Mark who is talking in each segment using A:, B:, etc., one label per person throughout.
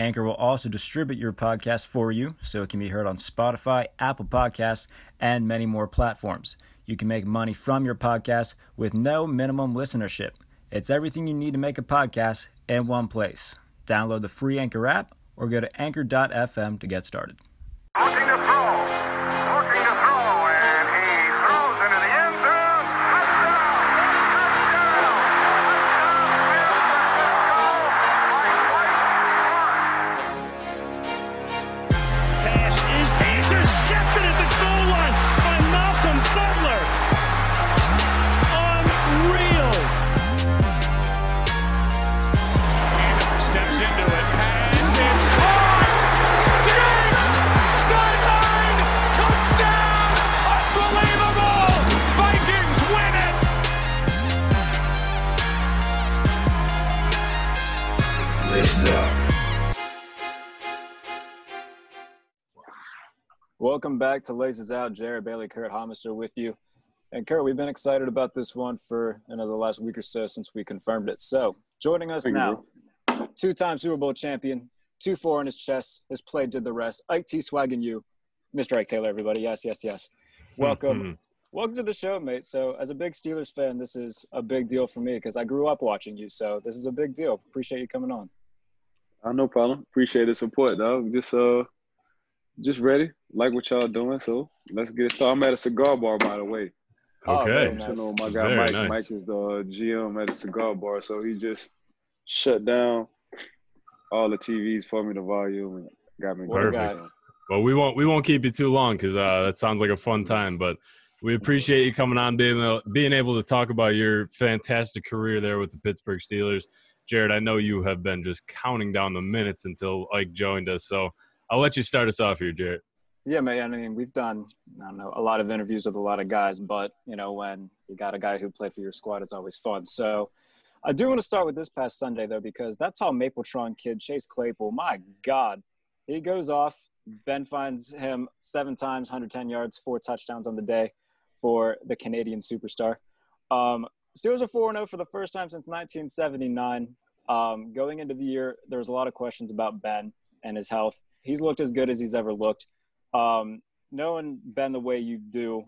A: Anchor will also distribute your podcast for you so it can be heard on Spotify, Apple Podcasts, and many more platforms. You can make money from your podcast with no minimum listenership. It's everything you need to make a podcast in one place. Download the free Anchor app or go to anchor.fm to get started. Back to Laces Out. Jared Bailey, Kurt Homister with you. And Kurt, we've been excited about this one for you know, the last week or so since we confirmed it. So joining us now, two-time Super Bowl champion, two four in his chest, his play did the rest. Ike T. Swag and you, Mr. Ike Taylor, everybody. Yes, yes, yes. Welcome. Welcome to the show, mate. So, as a big Steelers fan, this is a big deal for me because I grew up watching you. So, this is a big deal. Appreciate you coming on.
B: Uh, no problem. Appreciate the support, dog. Just uh, just ready. Like what y'all doing. So let's get it started. I'm at a cigar bar, by the way.
A: Oh,
C: Okay.
A: very nice.
B: You know, my guy
C: Very
B: Mike.
C: nice.
B: Mike is the uh, GM at a cigar bar, so he just shut down all the TVs for me, the volume, and got me.
A: What a
B: going.
A: guy.
C: Well, we won't we won't keep you too long because uh, that sounds like a fun time. But we appreciate you coming on, being able, being able to talk about your fantastic career there with the Pittsburgh Steelers. Jared, I know you have been just counting down the minutes until Ike joined us, so I'll let you start us off here, Jared.
A: Yeah, man. I mean, we've done I don't know a lot of interviews with a lot of guys, but you know, when you got a guy who played for your squad, it's always fun. So, I do want to start with this past Sunday though, because that tall Mapletron kid, Chase Claypool, my God, he goes off. Ben finds him seven times, 110 yards, four touchdowns on the day for the Canadian superstar. Um, Steelers are 4 0 for the first time since 1979. Um, going into the year, there was a lot of questions about Ben and his health. He's looked as good as he's ever looked. Um, knowing Ben the way you do,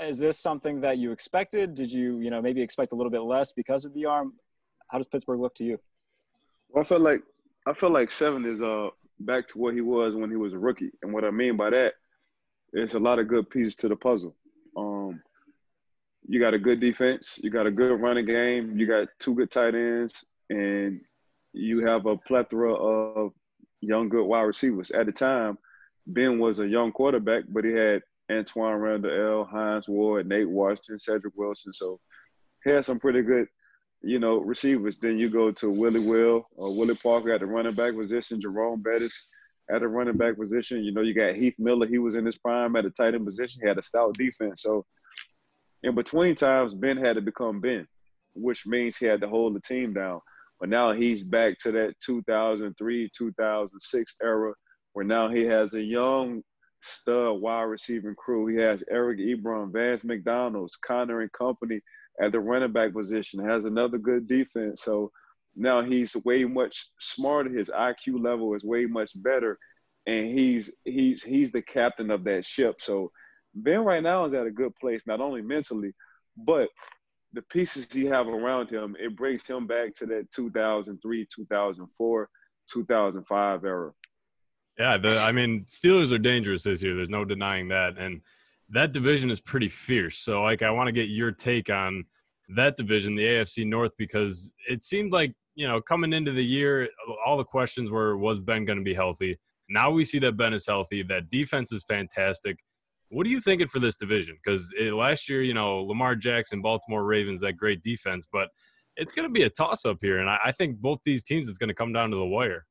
A: is this something that you expected? Did you, you know, maybe expect a little bit less because of the arm? How does Pittsburgh look to you?
B: well, I felt like I felt like seven is uh back to what he was when he was a rookie, and what I mean by that, it's a lot of good pieces to the puzzle. Um, you got a good defense, you got a good running game, you got two good tight ends, and you have a plethora of young good wide receivers. At the time, Ben was a young quarterback, but he had Antwaan Randle El, Hines Ward, Nate Washington, Cedric Wilson. So he had some pretty good, you know, receivers. Then you go to Willie Will, uh, Willie Parker at the running back position, Jerome Bettis at the running back position. You know, you got Heath Miller. He was in his prime at the tight end position. He had a stout defense. So in between times, Ben had to become Ben, which means he had to hold the team down. But now he's back to that 2003, 2006 era where now he has a young stud wide receiving crew. He has Eric Ebron, Vance McDonald's, Conner and company at the running back position, has another good defense. So now he's way much smarter. His IQ level is way much better. And he's he's he's the captain of that ship. So Ben right now is at a good place, not only mentally, but the pieces he have around him, it brings him back to that 2003, 2004, 2005 era.
C: Yeah, the, I mean, Steelers are dangerous this year. There's no denying that, and that division is pretty fierce. So, like, I want to get your take on that division, the AFC North, because it seemed like you know coming into the year, all the questions were, was Ben going to be healthy? Now we see that Ben is healthy. That defense is fantastic. What are you thinking for this division? Because eh, last year, you know, Lamar Jackson, Baltimore Ravens, that great defense, but it's going to be a toss up here, and I, I think both these teams, it's going to come down to the wire.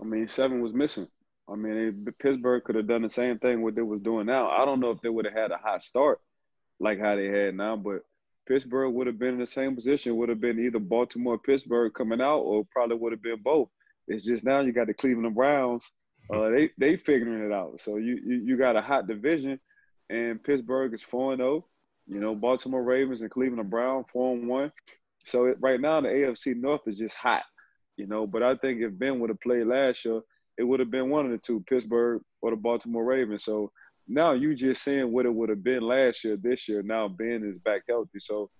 B: I mean, seven was missing. I mean, it, Pittsburgh could have done the same thing what they was doing now. I don't know if they would have had a hot start like how they had now, but Pittsburgh would have been in the same position. Would have been either Baltimore, Pittsburgh coming out, or probably would have been both. It's just now you got the Cleveland Browns. Uh, they they figuring it out. So you, you you got a hot division, and Pittsburgh is four zero. You know, Baltimore Ravens and Cleveland Brown four one. So it, right now the AFC North is just hot. You know, but I think if Ben would have played last year, it would have been one of the two, Pittsburgh or the Baltimore Ravens. So now you just saying what it would have been last year, this year. Now Ben is back healthy, so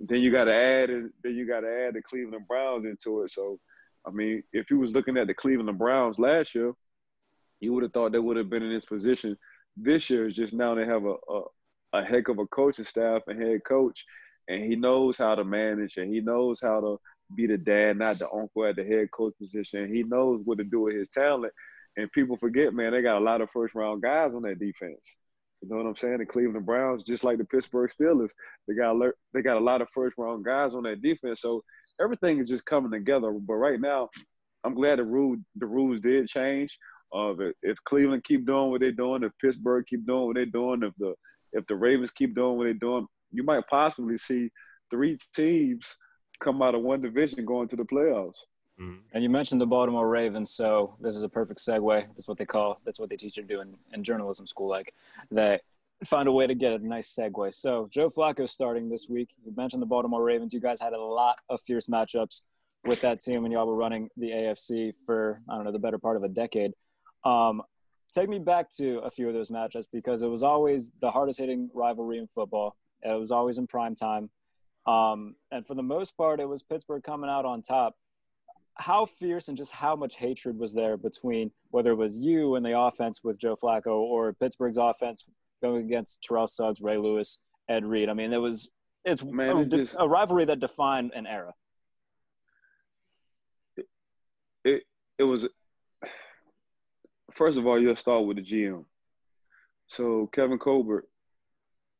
B: then you got to add and then you got to add the Cleveland Browns into it. So, I mean, if you was looking at the Cleveland Browns last year, you would have thought they would have been in this position this year. Just now they have a, a a heck of a coaching staff and head coach, and he knows how to manage and he knows how to be the dad, not the uncle at the head coach position. He knows what to do with his talent. And people forget, man, they got a lot of first round guys on that defense. You know what I'm saying? The Cleveland Browns, just like the Pittsburgh Steelers, they got they got a lot of first round guys on that defense. So everything is just coming together. But right now, I'm glad the rule the rules did change. Uh, if, if Cleveland keep doing what they're doing, if Pittsburgh keep doing what they're doing, if the if the Ravens keep doing what they're doing, you might possibly see three teams come out of one division going to the playoffs.
A: Mm-hmm. And you mentioned the Baltimore Ravens, so this is a perfect segue. That's what they call. That's what they teach you to do in, in journalism school. Like they find a way to get a nice segue. So Joe Flacco starting this week. You mentioned the Baltimore Ravens. You guys had a lot of fierce matchups with that team when y'all were running the AFC for I don't know the better part of a decade. Um, take me back to a few of those matchups because it was always the hardest hitting rivalry in football. It was always in prime time. Um, and for the most part, it was Pittsburgh coming out on top how fierce and just how much hatred was there between whether it was you and the offense with Joe Flacco or Pittsburgh's offense going against Terrell Suggs, Ray Lewis, Ed Reed? I mean, it was it's Man, a, it just, a rivalry that defined an era.
B: It it was first of all, you'll start with the GM. So Kevin Colbert,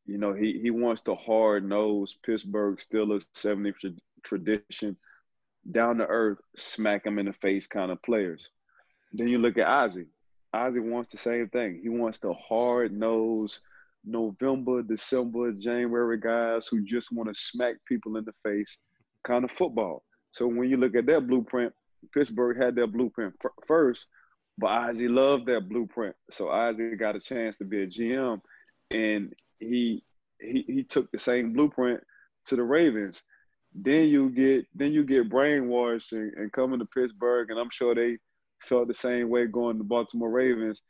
B: you know, he he wants the hard nosed Pittsburgh Steelers 70 tradition down to earth, smack him in the face kind of players. Then you look at Ozzie. Ozzie wants the same thing. He wants the hard nosed November, December, January guys who just want to smack people in the face kind of football. So when you look at that blueprint, Pittsburgh had their blueprint first, but Ozzie loved that blueprint. So Ozzie got a chance to be a GM, and he he he took the same blueprint to the Ravens then you get then you get brainwashed and, and coming to Pittsburgh, and I'm sure they felt the same way going to Baltimore Ravens.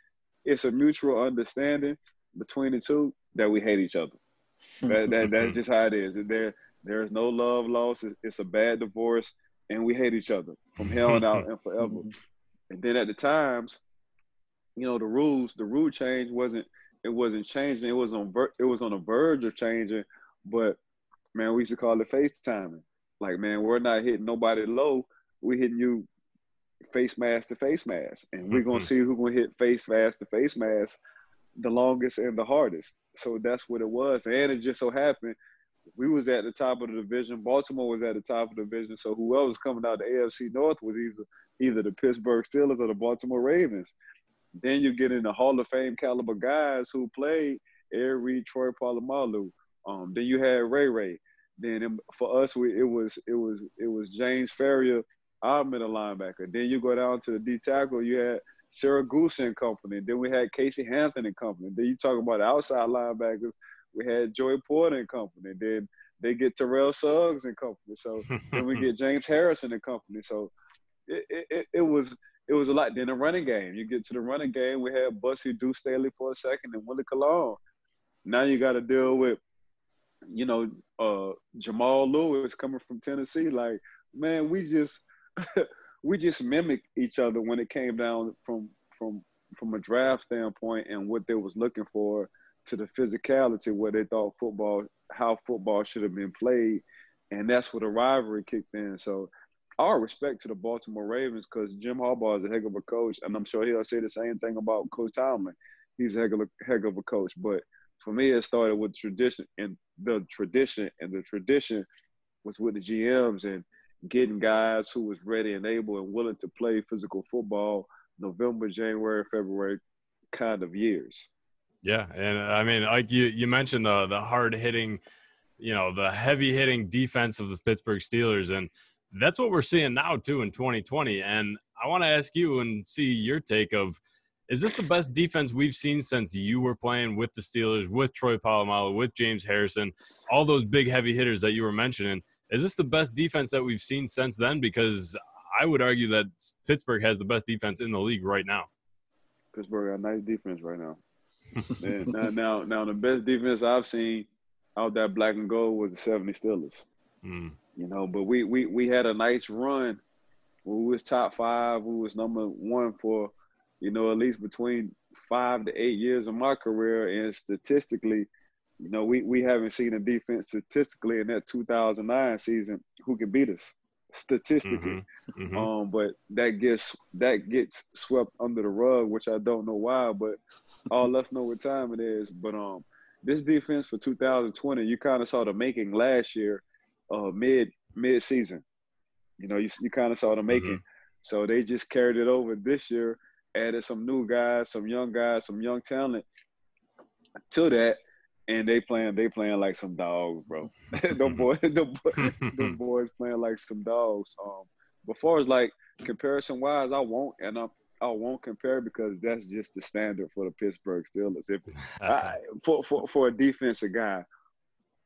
B: It's a mutual understanding between the two that we hate each other. that, that that's just how it is. There there is no love lost. It's, it's, a bad divorce, and we hate each other from here on out and forever. And then at the times, you know, the rules, the rule change wasn't it wasn't changing. It was on ver- it was on the verge of changing, but man, we used to call it FaceTiming. Like, man, we're not hitting nobody low. We hitting you face mask to face mask. And we're gonna mm-hmm. see who gonna hit face mask to face mask the longest and the hardest. So that's what it was. And it just so happened we was at the top of the division. Baltimore was at the top of the division. So whoever was coming out the AFC North was either either the Pittsburgh Steelers or the Baltimore Ravens. Then you get in the Hall of Fame caliber guys who played Ed Reed, Troy Polamalu, um, then you had Ray Ray. Then for us, we, it was it was it was James Farrior, our middle linebacker. Then you go down to the D tackle, you had Sarah Goose and company. Then we had Casey Hampton and company. Then you talk about outside linebackers, we had Joey Porter and company. Then they get Terrell Suggs and company. So then we get James Harrison and company. So it, it, it was it was a lot. Then the running game. You get to the running game, we had Bussy Deuce Staley for a second and Willie Colon. Now you got to deal with you know, uh, Jamal Lewis coming from Tennessee, like, man, we just we just mimicked each other when it came down from from from a draft standpoint and what they was looking for to the physicality where they thought football how football should have been played. And that's where the rivalry kicked in. So our respect to the Baltimore Ravens because Jim Harbaugh is a heck of a coach. And I'm sure he'll say the same thing about Coach Tomlin. He's a heck of a, heck of a coach. But for me, it started with tradition and the tradition, and the tradition was with the GMs and getting guys who was ready and able and willing to play physical football November, January, February kind of years.
C: Yeah, and uh, I mean, like you you mentioned the the hard hitting, you know, the heavy hitting defense of the Pittsburgh Steelers, and that's what we're seeing now too in 2020. And I want to ask you and see your take of is this the best defense we've seen since you were playing with the Steelers, with Troy Polamalu, with James Harrison, all those big heavy hitters that you were mentioning? Is this the best defense that we've seen since then? Because I would argue that Pittsburgh has the best defense in the league right now.
B: Pittsburgh got a nice defense right now. Man, now, now, now, the best defense I've seen out that black and gold was the 70 Steelers.
C: Mm.
B: You know, but we we we had a nice run. We was top five. We was number one for, you know, at least between five to eight years of my career. And statistically, you know, we we haven't seen a defense statistically in that 2009 season who can beat us statistically.
C: Mm-hmm. Mm-hmm.
B: Um, but that gets that gets swept under the rug, which I don't know why. But all us know what time it is. But um, this defense for 2020, you kind of saw the making last year, uh, mid mid season. You know, you you kind of saw the making.
C: Mm-hmm.
B: So they just carried it over this year, added some new guys, some young guys, some young talent to that, and they playing they playing like some dogs, bro. the boy, the boy, the boys playing like some dogs. Um, but far as like comparison wise, I won't and I I won't compare because that's just the standard for the Pittsburgh Steelers. If I, for for for a defensive guy,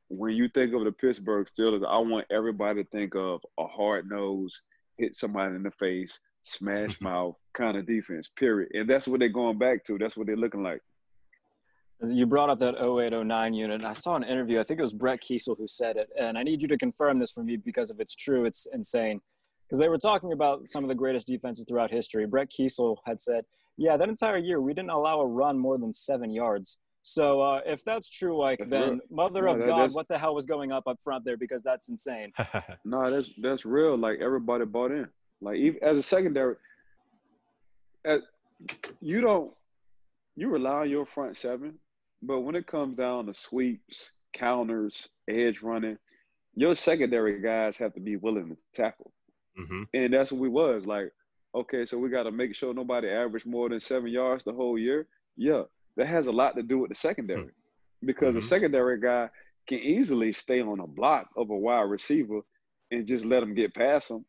B: when you think of the Pittsburgh Steelers, I want everybody to think of a hard nose, hit somebody in the face, smash mouth kind of defense. Period. And that's what they're going back to. That's what they're looking like.
A: You brought up that 0809 unit, and I saw an interview. I think it was Brett Keisel who said it, and I need you to confirm this for me because if it's true, it's insane. Because they were talking about some of the greatest defenses throughout history. Brett Keisel had said, "Yeah, that entire year we didn't allow a run more than seven yards." So uh, if that's true, like
B: That's
A: then
B: real.
A: Mother
B: No,
A: of
B: that-
A: God, what the hell was going up up front there? Because that's insane.
B: No, that's that's real. Like everybody bought in. Like even as a secondary, as, you don't you rely on your front seven, but when it comes down to sweeps, counters, edge running, your secondary guys have to be willing to tackle,
C: hmm
B: and that's what we was like. Okay, so we got to make sure nobody averaged more than seven yards the whole year. Yeah, that has a lot to do with the secondary, because
C: Mhm.
B: a secondary guy can easily stay on a block of a wide receiver and just let them get past him.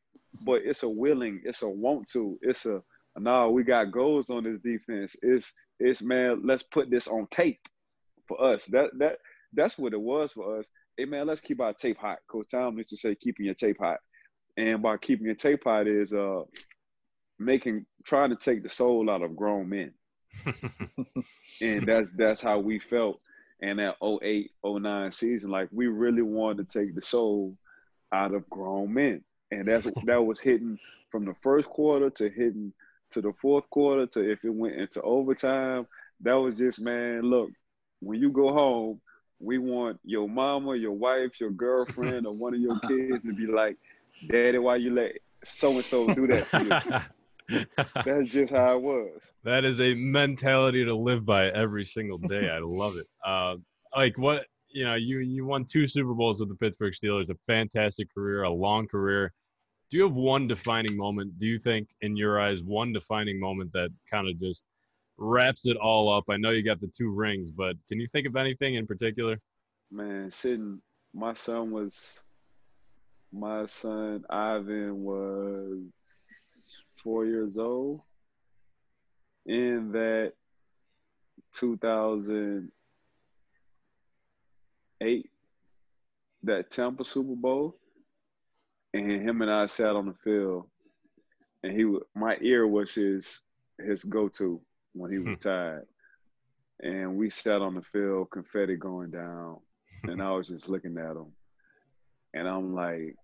B: But it's a willing, it's a want to, it's a no. We got goals on this defense. It's it's man. Let's put this on tape for us. That that that's what it was for us. Hey man, let's keep our tape hot. Coach Tom used to say, keeping your tape hot, and by keeping your tape hot is uh making trying to take the soul out of grown men and that's that's how we felt in that 08 09 season like we really wanted to take the soul out of grown men and that's that was hitting from the first quarter to hitting to the fourth quarter to if it went into overtime that was just man look when you go home we want your mama your wife your girlfriend or one of your kids to be like daddy why you let so and so do that that's just how it was
C: that is a mentality to live by every single day. I love it. Uh, like what you know, you you won two Super Bowls with the Pittsburgh Steelers, a fantastic career, a long career. Do you have one defining moment? Do you think, in your eyes, one defining moment that kind of just wraps it all up? I know you got the two rings, but can you think of anything in particular?
B: man, sitting. My son was, my son Ivan was four years old in that 2008, that Tampa Super Bowl, and him and I sat on the field, and he, my ear was his his go to when he was tired, and we sat on the field, confetti going down and I was just looking at him, and I'm like,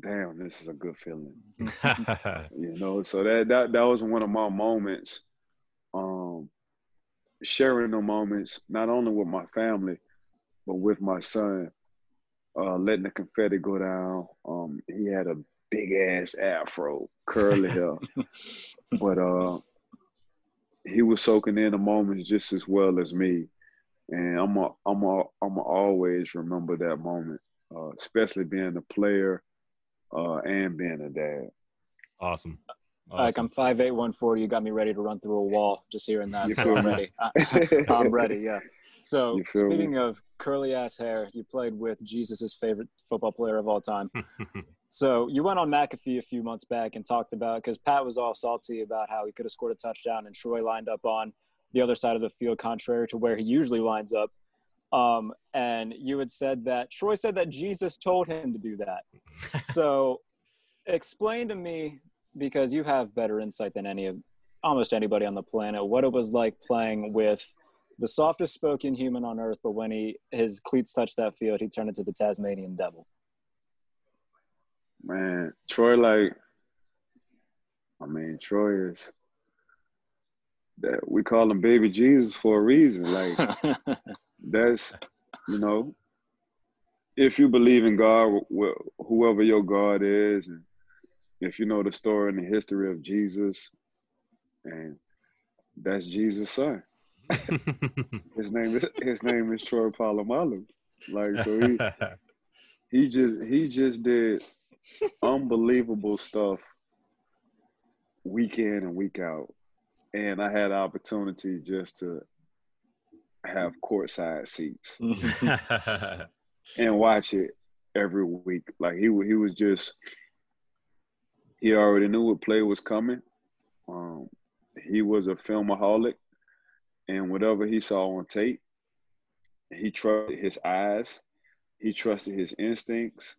B: "Damn, this is a good feeling," you know. So that that that was one of my moments, um, sharing the moments not only with my family, but with my son, uh, letting the confetti go down. Um, he had a big ass afro, curly hair, but uh, he was soaking in the moments just as well as me and I'm a, I'm a, I'm a always remember that moment, uh, especially being a player uh, and being a dad.
C: awesome.
A: Like I'm 5'8", 140. You got me ready to run through a wall just hearing that.
B: You
A: So
B: feel
A: I'm ready. I, I'm ready. Yeah. So
B: You feel me?
A: speaking of curly ass hair, you played with Jesus's favorite football player of all time. So you went on McAfee a few months back and talked about because Pat was all salty about how he could have scored a touchdown and Troy lined up on the other side of the field, contrary to where he usually lines up. Um, and you had said that Troy said that Jesus told him to do that. so explain to me because you have better insight than any of almost anybody on the planet what it was like playing with the softest spoken human on earth but when he his cleats touched that field he turned into the tasmanian devil
B: Man, Troy, like, I mean, Troy is that we call him Baby Jesus for a reason. Like, that's, you know, if you believe in God, whoever your God is, and if you know the story and the history of Jesus, and that's Jesus' son. His name is his name is Troy Polamalu. Like, so he he just he just did unbelievable stuff week in and week out. And I had opportunity just to have courtside seats and watch it every week. Like he he was just he already knew what play was coming. Um, he was a filmaholic, and whatever he saw on tape, he trusted his eyes, he trusted his instincts,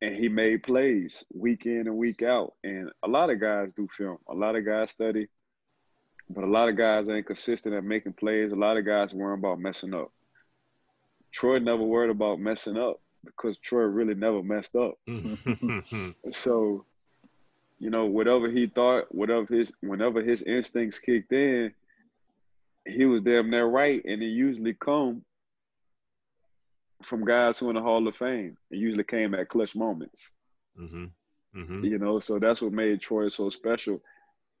B: and he made plays week in and week out. And a lot of guys do film, a lot of guys study, but a lot of guys ain't consistent at making plays. A lot of guys worry about messing up. Troy never worried about messing up because Troy really never messed up. Mm-hmm. So, you know, whatever he thought, whatever his whenever his instincts kicked in, he was damn near right, and it usually come from guys who in the Hall of Fame. It usually came at clutch moments.
C: hmm hmm
B: You know, so that's what made Troy so special.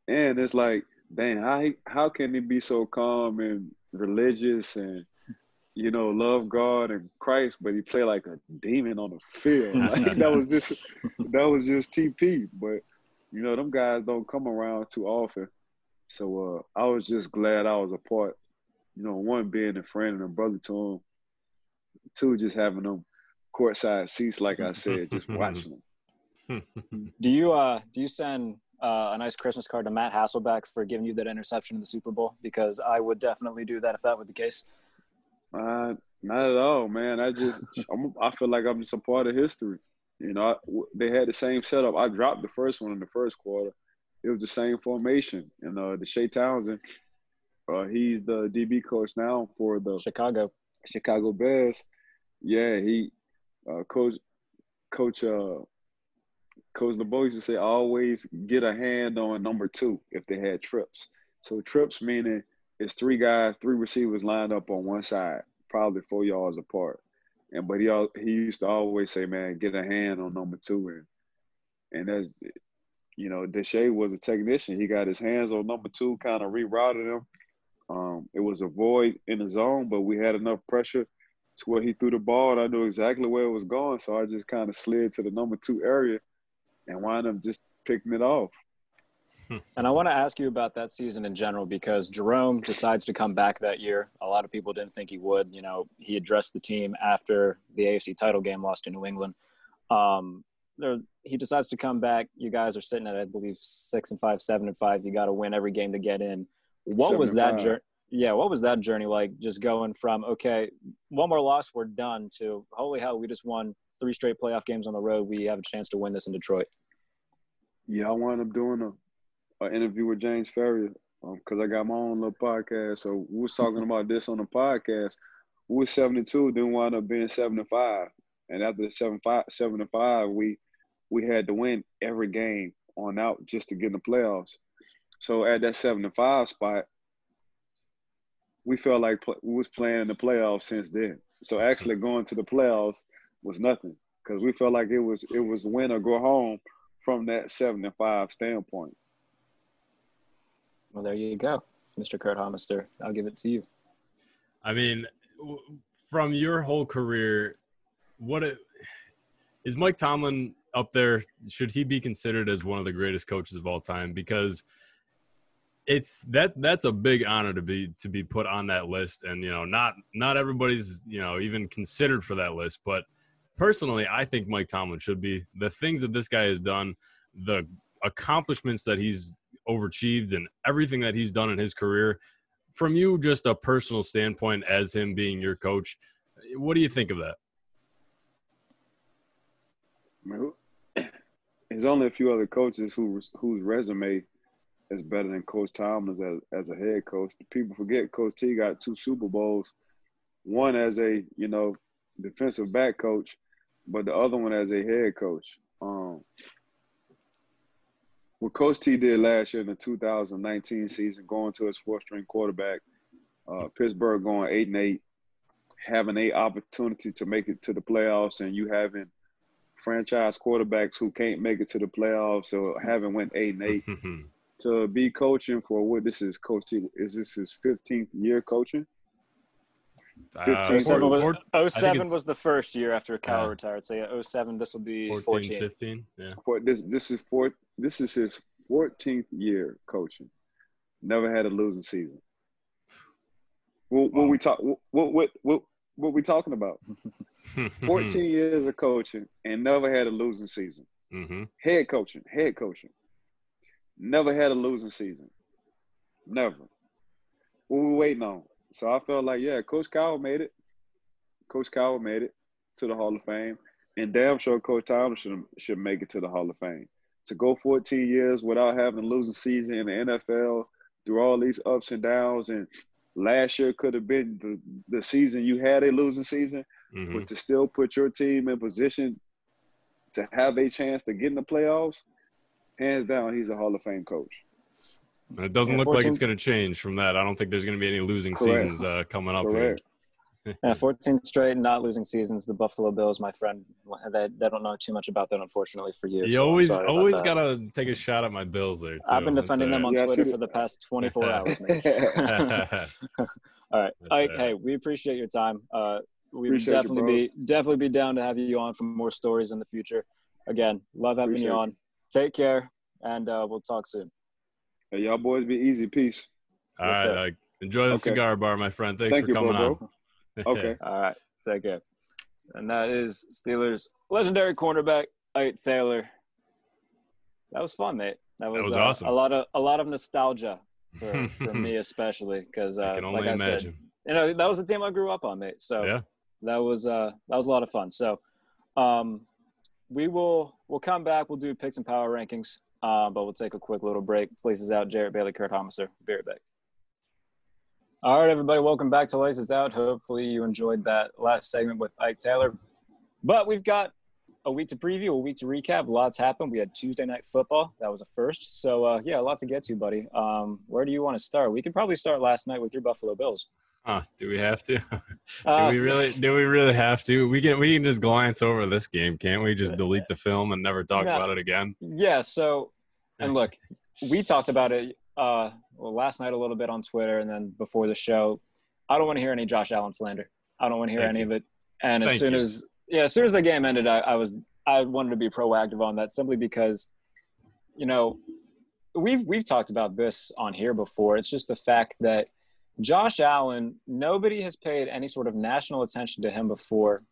B: And it's like, dang, how how can he be so calm and religious and you know love God and Christ, but he play like a demon on the field? Like, that was just that was just TP. But you know, them guys don't come around too often. So uh, I was just glad I was a part. You know, one being a friend and a brother to him. Two, just having them courtside seats, like I said, just watching them.
A: do you uh do you send uh, a nice christmas card to matt Hasselbeck for giving you that interception in the super bowl because i would definitely do that if that were the case
B: Uh, not at all, man. I just, I'm, I feel like I'm just a part of history. You know, they had the same setup. I dropped the first one in the first quarter. It was the same formation. And uh, Deshea Townsend, uh, he's the DB coach now for the
A: chicago
B: Chicago Bears. Yeah, he, uh, coach, coach, uh, Coach LeBeau used to say, always get a hand on number two if they had trips. So trips meaning it's three guys, three receivers lined up on one side, probably four yards apart. And but he he used to always say, "Man, get a hand on number two. And and that's you know, Deshea was a technician. He got his hands on number two, kind of rerouted him. Um, it was a void in the zone, but we had enough pressure to where he threw the ball, and I knew exactly where it was going. So I just kind of slid to the number two area and wound up just picking it off.
A: And I want to ask you about that season in general because Jerome decides to come back that year. A lot of people didn't think he would. You know, he addressed the team after the AFC title game lost to New England. Um, there, he decides to come back. You guys are sitting at, I believe, six and five, seven and five. You got to win every game to get in. What
B: Seven
A: was that journey? Yeah, what was that journey like? Just going from okay, one more loss, we're done. To holy hell, we just won three straight playoff games on the road. We have a chance to win this in Detroit.
B: Yeah, I wound up doing a, a interview with James Farrior um, because I got my own little podcast. So we was talking about this on the podcast. We was seventy two, then wound up being seventy five, and after the seven five seven to five, we we had to win every game on out just to get in the playoffs. So at that seven to five spot, we felt like we was playing in the playoffs since then. So actually going to the playoffs was nothing because we felt like it was it was win or go home from that seven and five standpoint.
A: Well, there you go, Mr. Kurt Homister. I'll give it to you.
C: I mean, from your whole career, what Mike Tomlin up there? Should he be considered as one of the greatest coaches of all time? Because it's that that's a big honor to be to be put on that list, and you know, not not everybody's you know even considered for that list. But personally, I think Mike Tomlin should be. The things that this guy has done, the accomplishments that he's overachieved, and everything that he's done in his career. From you, just a personal standpoint, as him being your coach, what do you think of that?
B: Who, there's only a few other coaches whose whose resume is better than Coach Tomlin's as, as a head coach. People forget Coach T got two Super Bowls, one as a you know defensive back coach, but the other one as a head coach. Um, what Coach T did last year in the 2019 season, going to his fourth string quarterback, uh, Pittsburgh going eight and eight, having a opportunity to make it to the playoffs, and you having franchise quarterbacks who can't make it to the playoffs or haven't went eight and eight. To be coaching for what this is coach T is this his 15th year coaching
C: Uh,
A: 07
C: four-
A: was,
C: four-
A: 07 was the first year after Cal
C: Yeah.
A: retired. So yeah, 07, this will be
C: 14,
A: 14.
C: 15. Yeah.
B: for this this is fourth this is his 14th year coaching never had a losing season what, what we talk what what what what we talking about 14 years of coaching and never had a losing season
C: hmm
B: head coaching head coaching never had a losing season never what we waiting on so i felt like yeah coach Cowher made it. Coach Cowher made it to the hall of fame. And damn sure coach Tomlin should, should make it to the hall of fame. To go 14 years without having a losing season in the nfl through all these ups and downs and last year could have been the, the season you had a losing season
C: hmm
B: but to still put your team in position to have a chance to get in the playoffs, hands down, he's a Hall of Fame coach.
C: And it doesn't
A: Yeah,
C: look like it's going to change from that. I don't think there's going to be any losing
B: Correct.
C: seasons uh, coming up
B: Correct.
A: Yeah, 14 straight, not losing seasons. The Buffalo Bills, my friend, they, they don't know too much about that, unfortunately, for you.
C: You
A: so
C: always always got to take a shot at my Bills there. Too.
A: I've been
C: That's
A: defending them on
B: Yeah,
A: Twitter for the past 24 hours, man. All right.
C: That's
A: Ike, hey, we appreciate your time. Uh, we would
B: Appreciate you,
A: definitely
B: bro.
A: be definitely be down to have you on for more stories in the future. Again, love having
B: Appreciate
A: you
B: you.
A: on. Take care, and uh, we'll talk soon.
B: Hey, y'all boys be easy. Peace.
C: All
A: Yes,
C: right.
A: sir.
C: Enjoy the
B: Okay.
C: cigar bar, my friend. Thanks
B: Thank
C: for
B: you,
C: coming
B: bro,
C: on.
B: bro. Okay.
A: All right. Take care. And that is Steelers legendary cornerback Ike Taylor. That was fun, mate. That was, that
C: was
A: uh,
C: awesome.
A: A lot of a lot of nostalgia for, for me, especially because uh,
C: I can only
A: like I
C: imagine.
A: said, you know that was the team I grew up on, mate. So
C: Yeah.
A: that was uh that was a lot of fun. So um we will we'll come back, we'll do picks and power rankings. Uh, but we'll take a quick little break. Laces out, Jared Bailey, Kurt Homiser. Be right back. All right, everybody, welcome back to Laces Out. Hopefully you enjoyed that last segment with Ike Taylor. But we've got a week to preview, a week to recap. Lots happened. We had Tuesday night football. That was a first. So uh, yeah, a lot to get to, buddy. Um, where do you want to start? We could probably start last night with your Buffalo Bills.
C: Huh, do we have to? do
A: Uh,
C: we really? Do we really have to? We can. We can just glance over this game, can't we? Just delete the film and never talk
A: No.
C: about it again.
A: Yeah. So, and look, we talked about it uh, well, last night a little bit on Twitter, and then before the show. I don't want to hear any Josh Allen slander. I don't want to hear
C: Thank
A: any
C: you.
A: of it. And as soon
C: you.
A: as yeah, as soon as the game ended, I, I was I wanted to be proactive on that simply because, you know, we've we've talked about this on here before. It's just the fact that Josh Allen, nobody has paid any sort of national attention to him before.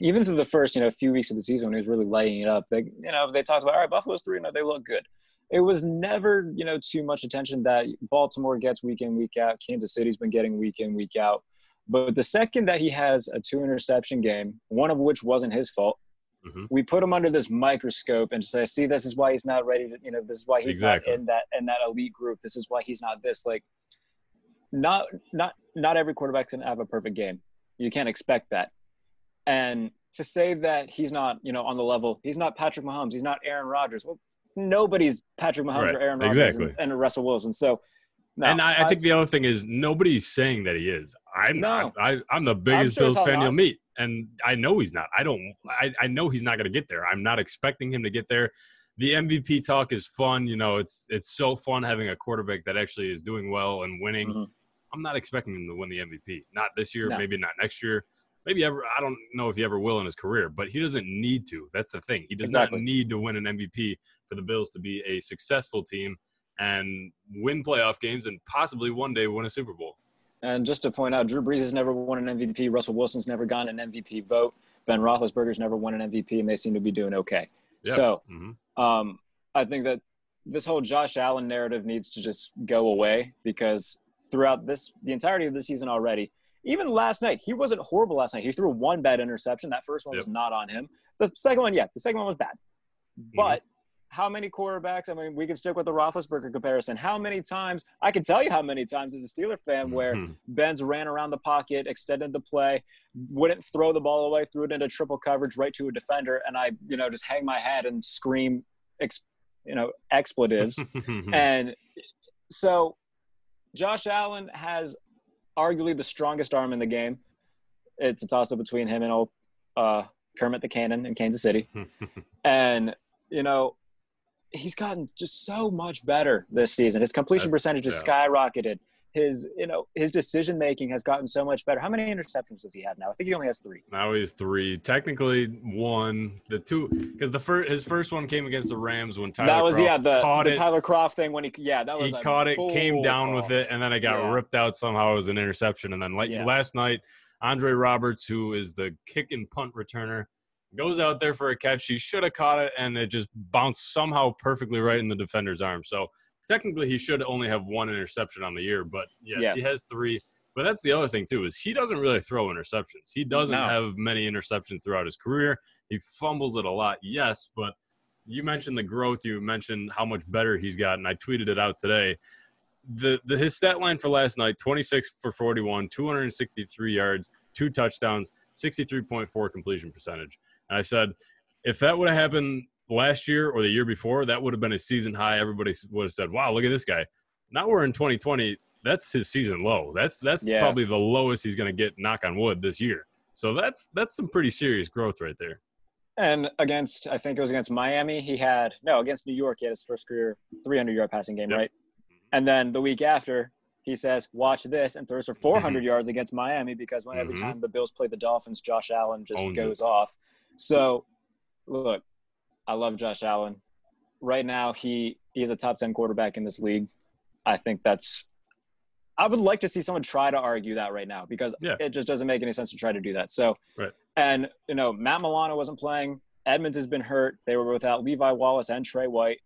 A: Even through the first, you know, few weeks of the season when he was really lighting it up, they, you know, they talked about, all right, Buffalo's three, no, they look good. It was never, you know, too much attention that Baltimore gets week in, week out. Kansas City's been getting week in, week out. But the second that he has a two interception game, one of which wasn't his fault,
C: Mhm.
A: we put him under this microscope and say, see, this is why he's not ready to, you know, this is why he's
C: Exactly.
A: not in that in that elite group. This is why he's not this. Like, not not not every quarterback's gonna have a perfect game. You can't expect that. And to say that he's not, you know, on the level, he's not Patrick Mahomes, he's not Aaron Rodgers. Well, nobody's Patrick Mahomes
C: Right.
A: or Aaron Rodgers
C: Exactly.
A: and, and Russell Wilson. So, no,
C: and I, I think the other thing is nobody's saying that he is. I'm
A: No.
C: not. I, I'm the biggest
A: sure
C: Bills fan
A: not.
C: you'll meet, and I know he's not. I don't. I, I know he's not going to get there. I'm not expecting him to get there. The MVP talk is fun. You know, it's it's so fun having a quarterback that actually is doing well and winning.
A: Mhm.
C: I'm not expecting him to win the MVP. Not this year.
A: No.
C: Maybe not next year. maybe ever. I don't know if he ever will in his career, but he doesn't need to. That's the thing. He does
A: Exactly.
C: not need to win an MVP for the Bills to be a successful team and win playoff games and possibly one day win a Super Bowl.
A: And just to point out, Drew Brees has never won an MVP. Russell Wilson's never gotten an MVP vote. Ben Roethlisberger's never won an MVP, and they seem to be doing okay.
C: Yeah.
A: So
C: Mhm.
A: um, I think that this whole Josh Allen narrative needs to just go away because throughout this, the entirety of the season already, even last night, he wasn't horrible last night. He threw one bad interception. That first one was not on him. The second one, yeah, the second one was bad. But how many quarterbacks? I mean, we can stick with the Roethlisberger comparison. How many times? I can tell you how many times as a Steeler fan where
C: Mhm.
A: Benz ran around the pocket, extended the play, wouldn't throw the ball away, threw it into triple coverage right to a defender, and I, you know, just hang my head and scream, ex, you know, expletives. and so, Josh Allen has arguably the strongest arm in the game. It's a toss up between him and old uh, Kermit the Cannon in Kansas City, and you know. He's gotten just so much better this season. His completion
C: That's-
A: percentage has
C: yeah.
A: skyrocketed his you know his decision making has gotten so much better. How many interceptions does he have now? I think he only has three.
C: Now he's three. Technically one. The two because the first his first one came against the Rams when Tyler
A: that was
C: Kroft
A: yeah the, the. Tyler Kroft thing when he yeah that was
C: he caught it, came down with it, and then it got
A: Yeah.
C: ripped out somehow. It was an interception, and then like
A: Yeah.
C: last night, Andre Roberts, who is the kick and punt returner, goes out there for a catch. He should have caught it, and it just bounced somehow perfectly right in the defender's arm. So technically, he should only have one interception on the year, but yes,
A: Yeah.
C: he has three. But that's the other thing too is he doesn't really throw interceptions. He doesn't
A: No.
C: have many interceptions throughout his career. He fumbles it a lot, yes, but you mentioned the growth. You mentioned how much better he's gotten. I tweeted it out today. The, the his stat line for last night: twenty six for forty one, two hundred and sixty three yards, two touchdowns, sixty three point four completion percentage. And I said, if that would have happened last year or the year before, that would have been a season high. Everybody would have said, "Wow, look at this guy." Now we're in twenty twenty. That's his season low. That's that's
A: Yeah.
C: probably the lowest he's going to get. Knock on wood this year. So that's that's some pretty serious growth right there.
A: And against, I think it was against Miami, he had no against New York. He had his first career 300 yard passing game,
C: Yep.
A: right? And then the week after, he says, "Watch this," and throws for 400 yards against Miami because when every
C: Mhm.
A: time the Bills play the Dolphins, Josh Allen just
C: Owns
A: goes off. So, look, I love Josh Allen. Right now, he he's a top 10 quarterback in this league. I think that's. I would like to see someone try to argue that right now because
C: Yeah.
A: it just doesn't make any sense to try to do that. So,
C: Right.
A: and you know, Matt Milano wasn't playing. Edmunds has been hurt. They were without Levi Wallace and Trey White.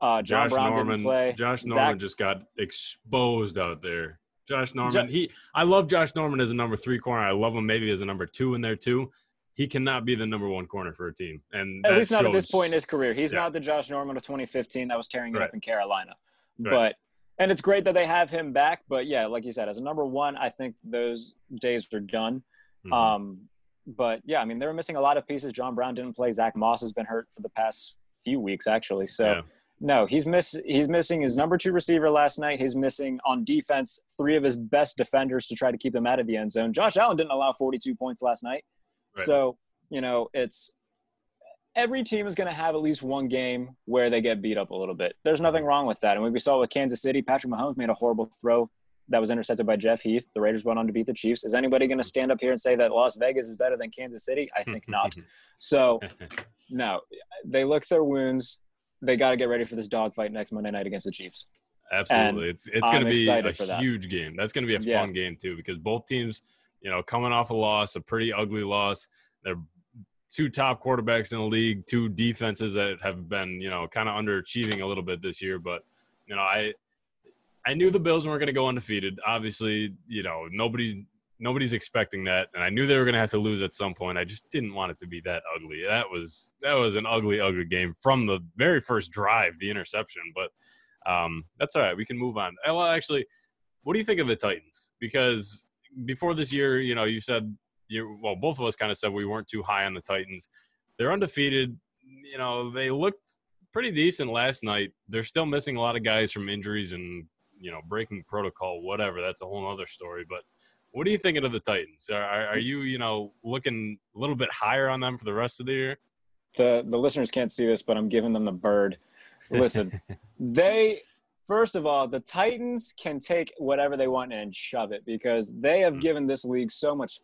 A: Uh, John
C: Josh
A: Brown
C: Norman.
A: didn't play.
C: Josh
A: Zach-
C: Norman just got exposed out there. Josh Norman. He. I love Josh Norman as a number three corner. I love him maybe as a number two in there too. He cannot be the number one corner for a team, and
A: At least not at this point in his career. He's
C: Yeah.
A: not the Josh Norman of 2015 that was tearing it
C: Right.
A: up in Carolina.
C: Right.
A: But and it's great that they have him back. But yeah, like you said, as a number one, I think those days are done.
C: Mhm.
A: Um, but yeah, I mean, they were missing a lot of pieces. John Brown didn't play. Zach Moss has been hurt for the past few weeks, actually. So
C: Yeah.
A: no, he's miss he's missing his number two receiver last night. He's missing on defense three of his best defenders to try to keep them out of the end zone. Josh Allen didn't allow 42 points last night.
C: Right.
A: So you know, it's every team is going to have at least one game where they get beat up a little bit. There's nothing wrong with that. And we saw with Kansas City, Patrick Mahomes made a horrible throw that was intercepted by Jeff Heath. The Raiders went on to beat the Chiefs. Is anybody going to mm-hmm. stand up here and say that Las Vegas is better than Kansas City? I think not. So, no, they lick their wounds. They got to get ready for this dogfight next Monday night against the Chiefs.
C: Absolutely, it's it's going to be a huge game. That's going to be a
A: Yeah.
C: fun game too because both teams, you know, coming off a loss, a pretty ugly loss. They're two top quarterbacks in the league, two defenses that have been, you know, kind of underachieving a little bit this year. But you know, I I knew the Bills weren't going to go undefeated. Obviously, you know, nobody nobody's expecting that, and I knew they were going to have to lose at some point. I just didn't want it to be that ugly. That was that was an ugly, ugly game from the very first drive, the interception. But um, that's all right. We can move on. Well, actually, what do you think of the Titans? Because before this year, you know, you said you well, both of us kind of said we weren't too high on the Titans. They're undefeated. You know, they looked pretty decent last night. They're still missing a lot of guys from injuries and you know breaking protocol, whatever. That's a whole other story. But what are you thinking of the Titans? Are, are, are you you know looking a little bit higher on them for the rest of the year?
A: the the listeners can't see this, but I'm giving them the bird. Listen, they first of all, the Titans can take whatever they want and shove it because they have
C: Mm.
A: given this league so much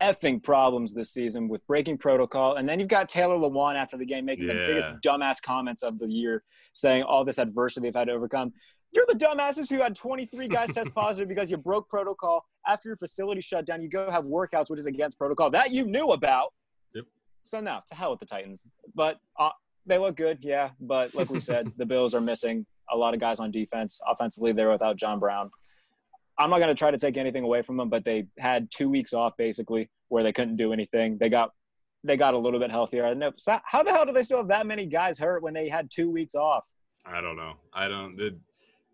A: effing problems this season with breaking protocol. And then you've got Taylor Lewan after the game making the biggest dumbass comments of the year, saying all this adversity they've had to overcome. You're the dumbasses who had 23 guys test positive because you broke protocol after your facility shut down. You go have workouts, which is against protocol that you knew about.
C: Yep.
A: So now, to hell with the Titans. But uh, they look good, yeah. But like we said, the Bills are missing a lot of guys on defense. Offensively, they're without John Brown. I'm not going to try to take anything away from them, but they had two weeks off basically where they couldn't do anything. They got they got a little bit healthier. I know. How the hell do they still have that many guys hurt when they had two weeks off?
C: I don't know. I don't. The,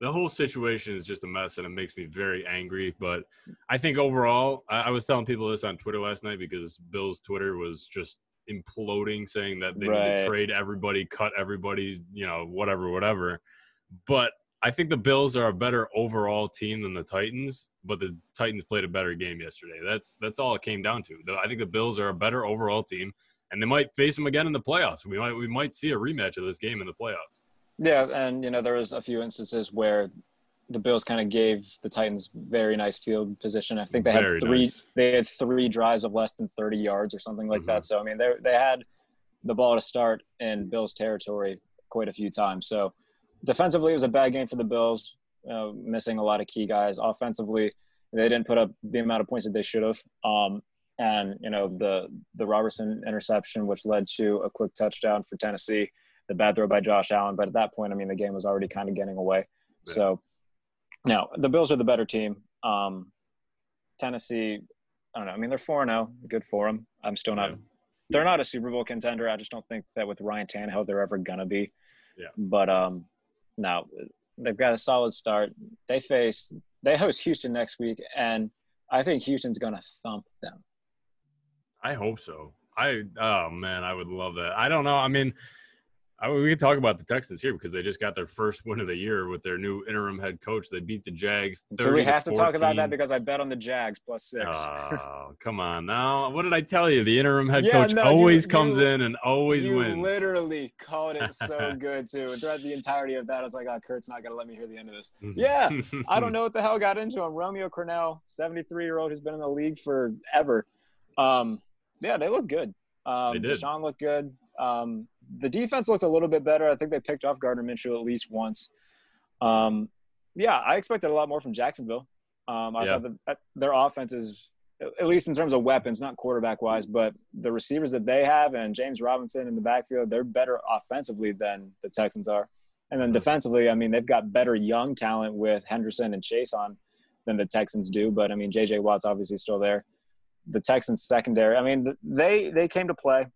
C: the whole situation is just a mess, and it makes me very angry. But I think overall, I, I was telling people this on Twitter last night because Bill's Twitter was just imploding, saying that they need to trade everybody, cut everybody, you know, whatever, whatever. But I think the Bills are a better overall team than the Titans, but the Titans played a better game yesterday. That's that's all it came down to. I think the Bills are a better overall team, and they might face them again in the playoffs. We might we might see a rematch of this game in the playoffs.
A: Yeah, and you know there was a few instances where the Bills kind of gave the Titans very nice field position. I think they
C: Very
A: had three
C: nice.
A: they had three drives of less than 30 yards or something like
C: Mhm.
A: that. So I mean they they had the ball to start in Bills territory quite a few times. So defensively it was a bad game for the Bills, uh, missing a lot of key guys. Offensively, they didn't put up the amount of points that they should have. Um, and you know the the Robertson interception, which led to a quick touchdown for Tennessee the bad throw by Josh Allen. But at that point, I mean, the game was already kind of getting away.
C: Yeah.
A: So, now the Bills are the better team. Um, Tennessee, I don't know. I mean, they're 4 0. Good for them. I'm still not,
C: Yeah.
A: they're not a Super Bowl contender. I just don't think that with Ryan Tannehill, they're ever going to be.
C: Yeah.
A: But, um, no, they've got a solid start. They face, they host Houston next week, and I think Houston's going to thump them.
C: I hope so. I oh man, I would love that. I don't know. I mean, I, we can talk about the Texans here because they just got their first win of the year with their new interim head coach. They beat the Jags.
A: Do we have to talk about that because I bet on the Jags plus six?
C: Oh, come on now. What did I tell you? The interim head
A: Yeah,
C: coach
A: no, you-
C: always comes
A: you-
C: in and always
A: you
C: wins.
A: literally called it so good too. Throughout the entirety of that, I was like, "Oh, Kurt's not gonna let me hear the end of this." Yeah, I don't know what the hell got into him. Romeo Crennel, seventy-three-year-old who's been in the league forever. Um, yeah, they look good. Um,
C: They did.
A: Deshaun looked good. Um, the defense looked a little bit better. I think they picked off Gardner Minshew at least once. Um, yeah, I expected a lot more from Jacksonville. Um, I
C: Yeah.
A: thought that- that their offense is, at least in terms of weapons, not quarterback wise, but the receivers that they have and James Robinson in the backfield, they're better offensively than the Texans are. And then
C: Mhm.
A: defensively, I mean, they've got better young talent with Henderson and Chaisson than the Texans do. But I mean, JJ Watt's obviously still there. The Texans secondary, I mean, they they came to play.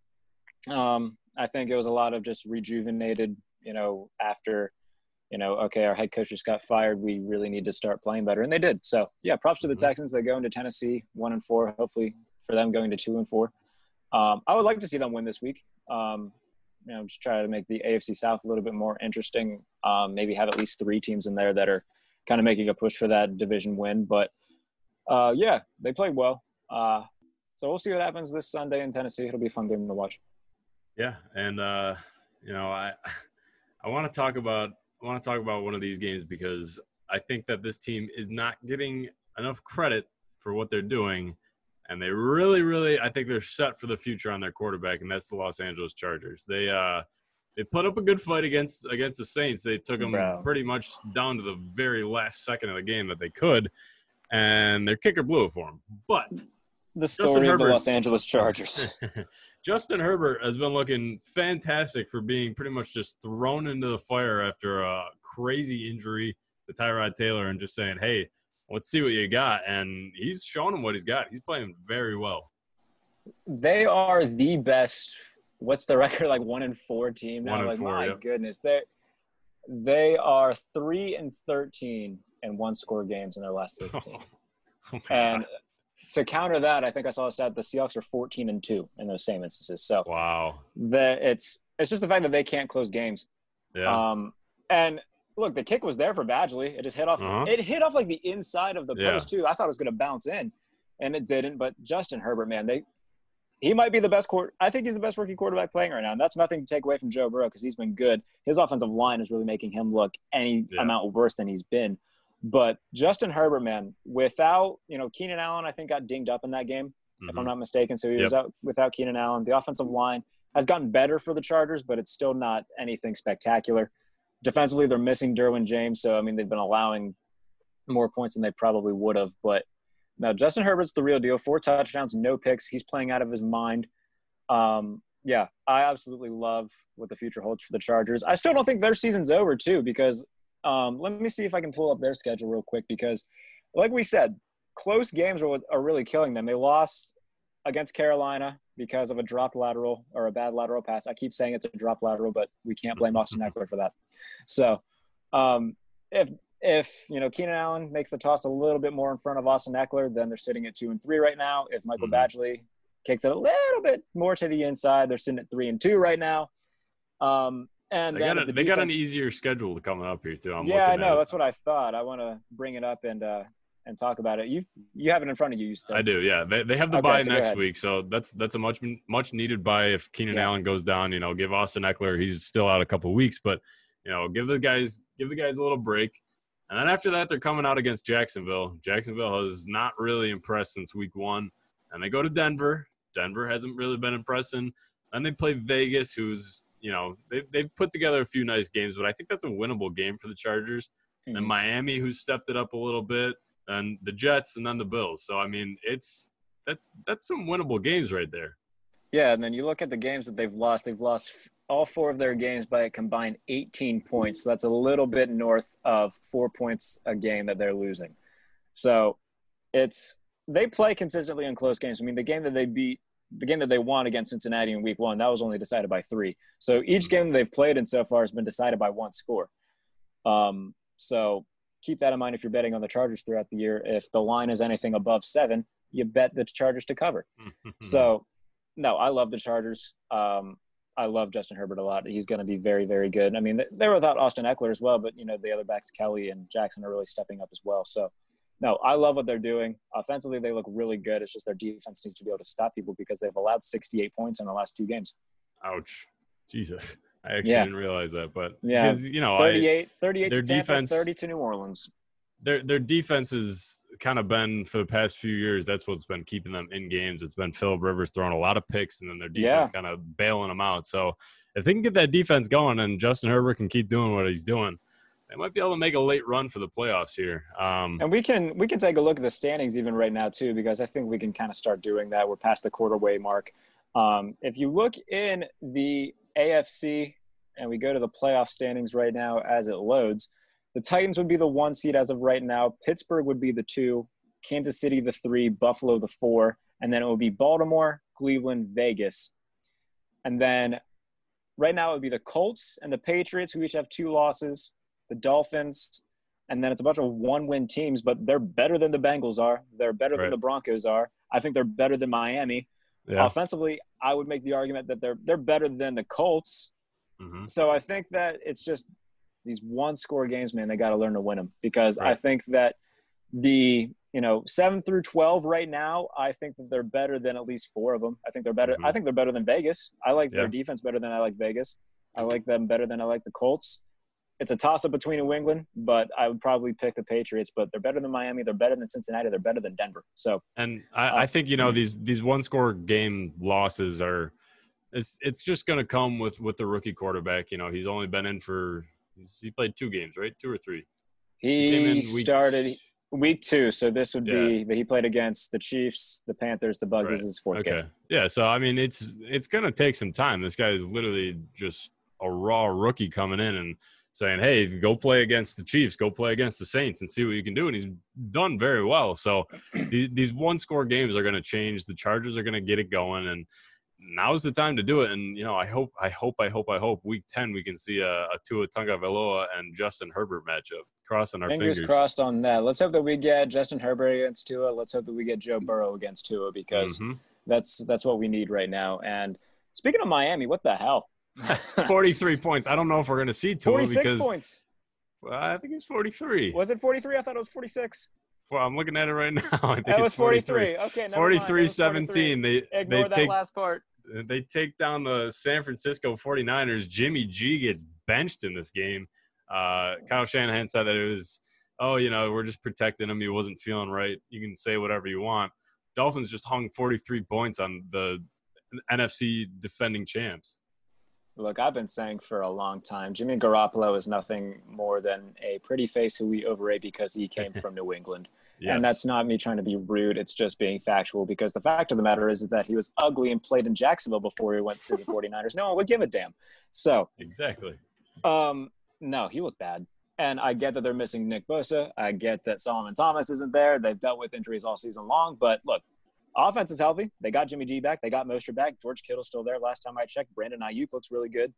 A: Um, I think it was a lot of just rejuvenated, you know, after, you know, okay, our head coach just got fired. We really need to start playing better, and they did. So yeah, props to the
C: Mhm.
A: Texans. They go into Tennessee one and four. Hopefully for them going to two and four. Um, I would like to see them win this week. Um, you know, just try to make the AFC South a little bit more interesting. Um, maybe have at least three teams in there that are kind of making a push for that division win. But uh, yeah, they played well. Uh, so we'll see what happens this Sunday in Tennessee. It'll be a fun game to watch.
C: Yeah, and uh, you know, I I want to talk about I want to talk about one of these games because I think that this team is not getting enough credit for what they're doing, and they really, really, I think they're set for the future on their quarterback, and that's the Los Angeles Chargers. They uh, they put up a good fight against against the Saints. They took them
A: Bro.
C: pretty much down to the very last second of the game that they could, and their kicker blew it for them. But
A: The story of the Los Angeles Chargers.
C: Justin Herbert has been looking fantastic for being pretty much just thrown into the fire after a crazy injury to Tyrod Taylor and just saying, hey, let's see what you got. And he's showing him what he's got. He's playing very well.
A: they are the best. What's the record? Like one and four team now.
C: One and
A: like
C: four,
A: my
C: yep.
A: goodness, they they are three and thirteen in one score games in their last
C: oh
A: sixteen.
C: my
A: and
C: God.
A: To counter that, I think I saw a stat: the Seahawks are fourteen and two in those same instances. So
C: Wow.
A: the, it's it's just the fact that they can't close games.
C: Yeah.
A: Um, and look, the kick was there for Badgley. It just hit off.
C: Uh-huh.
A: It hit off like the inside of the
C: Yeah.
A: post too. I thought it was going to bounce in, and it didn't. But Justin Herbert, man, they he might be the best court. I think he's the best rookie quarterback playing right now. And that's nothing to take away from Joe Burrow because he's been good. His offensive line is really making him look any
C: Yeah.
A: amount worse than he's been. But Justin Herbert, man, without you know Keenan Allen, I think got dinged up in that game. if
C: Mhm.
A: I'm not mistaken. So he was out without Keenan Allen. The offensive line has gotten better for the Chargers, but it's still not anything spectacular. Defensively, they're missing Derwin James, so I mean they've been allowing more points than they probably would have. But now Justin Herbert's the real deal. Four touchdowns, no picks. He's playing out of his mind. Um, yeah, I absolutely love what the future holds for the Chargers. I still don't think their season's over too, because um, let me see if I can pull up their schedule real quick. Because, like we said, close games are are really killing them. They lost against Carolina because of a dropped lateral or a bad lateral pass. I keep saying it's a drop lateral, but we can't blame Austin Eckler for that. So, um, if if you know Keenan Allen makes the toss a little bit more in front of Austin Ekeler, then they're sitting at two and three right now. If Michael
C: Mhm.
A: Badgley kicks it a little bit more to the inside, they're sitting at three and two right now. Um, and
C: They got, a,
A: the
C: they got an easier schedule coming up here too. I'm
A: yeah, I know. That's what I thought. I want to bring it up and uh, and talk about it. You you have it in front of you. You still.
C: I do, yeah. They, they have the
A: Okay,
C: bye
A: so
C: next week, so that's that's a much much needed bye if Keenan
A: Yeah.
C: Allen goes down. You know, give Austin Ekeler he's still out a couple of weeks, but you know, give the guys give the guys a little break. And then after that, they're coming out against Jacksonville. Jacksonville has not really impressed since week one, and they go to Denver. Denver hasn't really been impressing. Then they play Vegas, who's you know they've they've put together a few nice games, but I think that's a winnable game for the Chargers and
A: Mhm.
C: Miami, who stepped it up a little bit, and the Jets, and then the Bills. So I mean, it's that's that's some winnable games right there.
A: Yeah, and then you look at the games that they've lost. They've lost all four of their games by a combined 18 points. So that's a little bit north of four points a game that they're losing. So it's they play consistently in close games. I mean, the game that they beat, the game that they won against Cincinnati in Week One, that was only decided by three. So each game they've played in so far has been decided by one score. Um, so keep that in mind if you're betting on the Chargers throughout the year. If the line is anything above seven, you bet the Chargers to cover. So, no, I love the Chargers. Um, I love Justin Herbert a lot. He's going to be very, very good. I mean, they're without Austin Ekeler as well, but you know the other backs, Kelly and Jackson, are really stepping up as well. So, no, I love what they're doing. Offensively, they look really good. It's just their defense needs to be able to stop people because they've allowed 68 points in the last two games.
C: ouch, Jesus, I actually
A: Yeah.
C: didn't realize that, but
A: Yeah.
C: you know, I,
A: 38, 38
C: their
A: to Tampa,
C: defense-
A: 30 to New Orleans.
C: their their defense has kind of been for the past few years. That's what's been keeping them in games. It's been Philip Rivers throwing a lot of picks, and then their defense kind of bailing them out. So if they can get that defense going, and Justin Herbert can keep doing what he's doing, they might be able to make a late run for the playoffs here. Um,
A: And we can we can take a look at the standings even right now too, because I think we can kind of start doing that. We're past the quarter way mark. Um, if you look in the AFC and we go to the playoff standings right now as it loads, the Titans would be the one seed as of right now. Pittsburgh would be the two, Kansas City the three, Buffalo the four, and then it would be Baltimore, Cleveland, Vegas, and then right now it would be the Colts and the Patriots who each have two losses, the Dolphins, and then it's a bunch of one-win teams, but they're better than the Bengals are. They're better
C: Right.
A: than the Broncos are. I think they're better than Miami.
C: yeah.
A: Offensively, I would make the argument that they're they're better than the Colts.
C: Mhm.
A: So I think that it's just these one-score games, man. They got to learn to win them because I think that the you know seven through twelve right now, I think that they're better than at least four of them. I think they're better.
C: Mhm.
A: I think they're better than Vegas. I like
C: Yeah.
A: their defense better than I like Vegas. I like them better than I like the Colts. It's a toss-up between New England, but I would probably pick the Patriots. But they're better than Miami. They're better than Cincinnati. They're better than Denver. So
C: And I,
A: Uh,
C: I think you know these these one score game losses are it's it's just going to come with with the rookie quarterback. You know, he's only been in for he's, he played two games, right? Two or three.
A: he,
C: in week-
A: started week two. So this would be that he played against the Chiefs, the Panthers, the Bucs. This is his fourth
C: Okay.
A: game.
C: Yeah. So I mean, it's it's going to take some time. This guy is literally just a raw rookie coming in and saying, "Hey, go play against the Chiefs, go play against the Saints, and see what you can do." And he's done very well. So these, these one score games are going to change. The Chargers are going to get it going, and now's the time to do it. And you know, I hope, I hope, I hope, I hope week ten we can see a, a Tua Tagovailoa and Justin Herbert matchup. Crossing our
A: Fingers,
C: fingers.
A: crossed on that. Let's hope that we get Justin Herbert against Tua. Let's hope that we get Joe Burrow against Tua because
C: Mhm.
A: that's that's what we need right now. And speaking of Miami, what the hell?
C: 43 points. I don't know if we're going to see Tua
A: Forty-six
C: because
A: points.
C: well, I think it's 43.
A: Was it forty-three? I thought it was forty-six.
C: Well, I'm looking at it right now. I think
A: That was
C: it's 43.
A: forty-three. Okay, never
C: 43
A: 43.
C: 17. They,
A: Ignore
C: they,
A: that
C: take,
A: last part.
C: they take down the San Francisco 49ers. Jimmy G gets benched in this game. Uh, Kyle Shanahan said that it was, oh, you know, we're just protecting him. He wasn't feeling right. You can say whatever you want. Dolphins just hung 43 points on the NFC defending champs.
A: Look, I've been saying for a long time, Jimmy Garoppolo is nothing more than a pretty face who we overrate because he came from New England.
C: Yes.
A: And that's not me trying to be rude. It's just being factual because the fact of the matter is that he was ugly and played in Jacksonville before he went to the 49ers. No one would give a damn. So,
C: exactly.
A: um, no, he looked bad. And I get that they're missing Nick Bosa. I get that Solomon Thomas isn't there. They've dealt with injuries all season long. But look, offense is healthy. They got Jimmy G back. They got Mostert back. George Kittle's still there. Last time I checked, Brandon Aiyuk looks really good.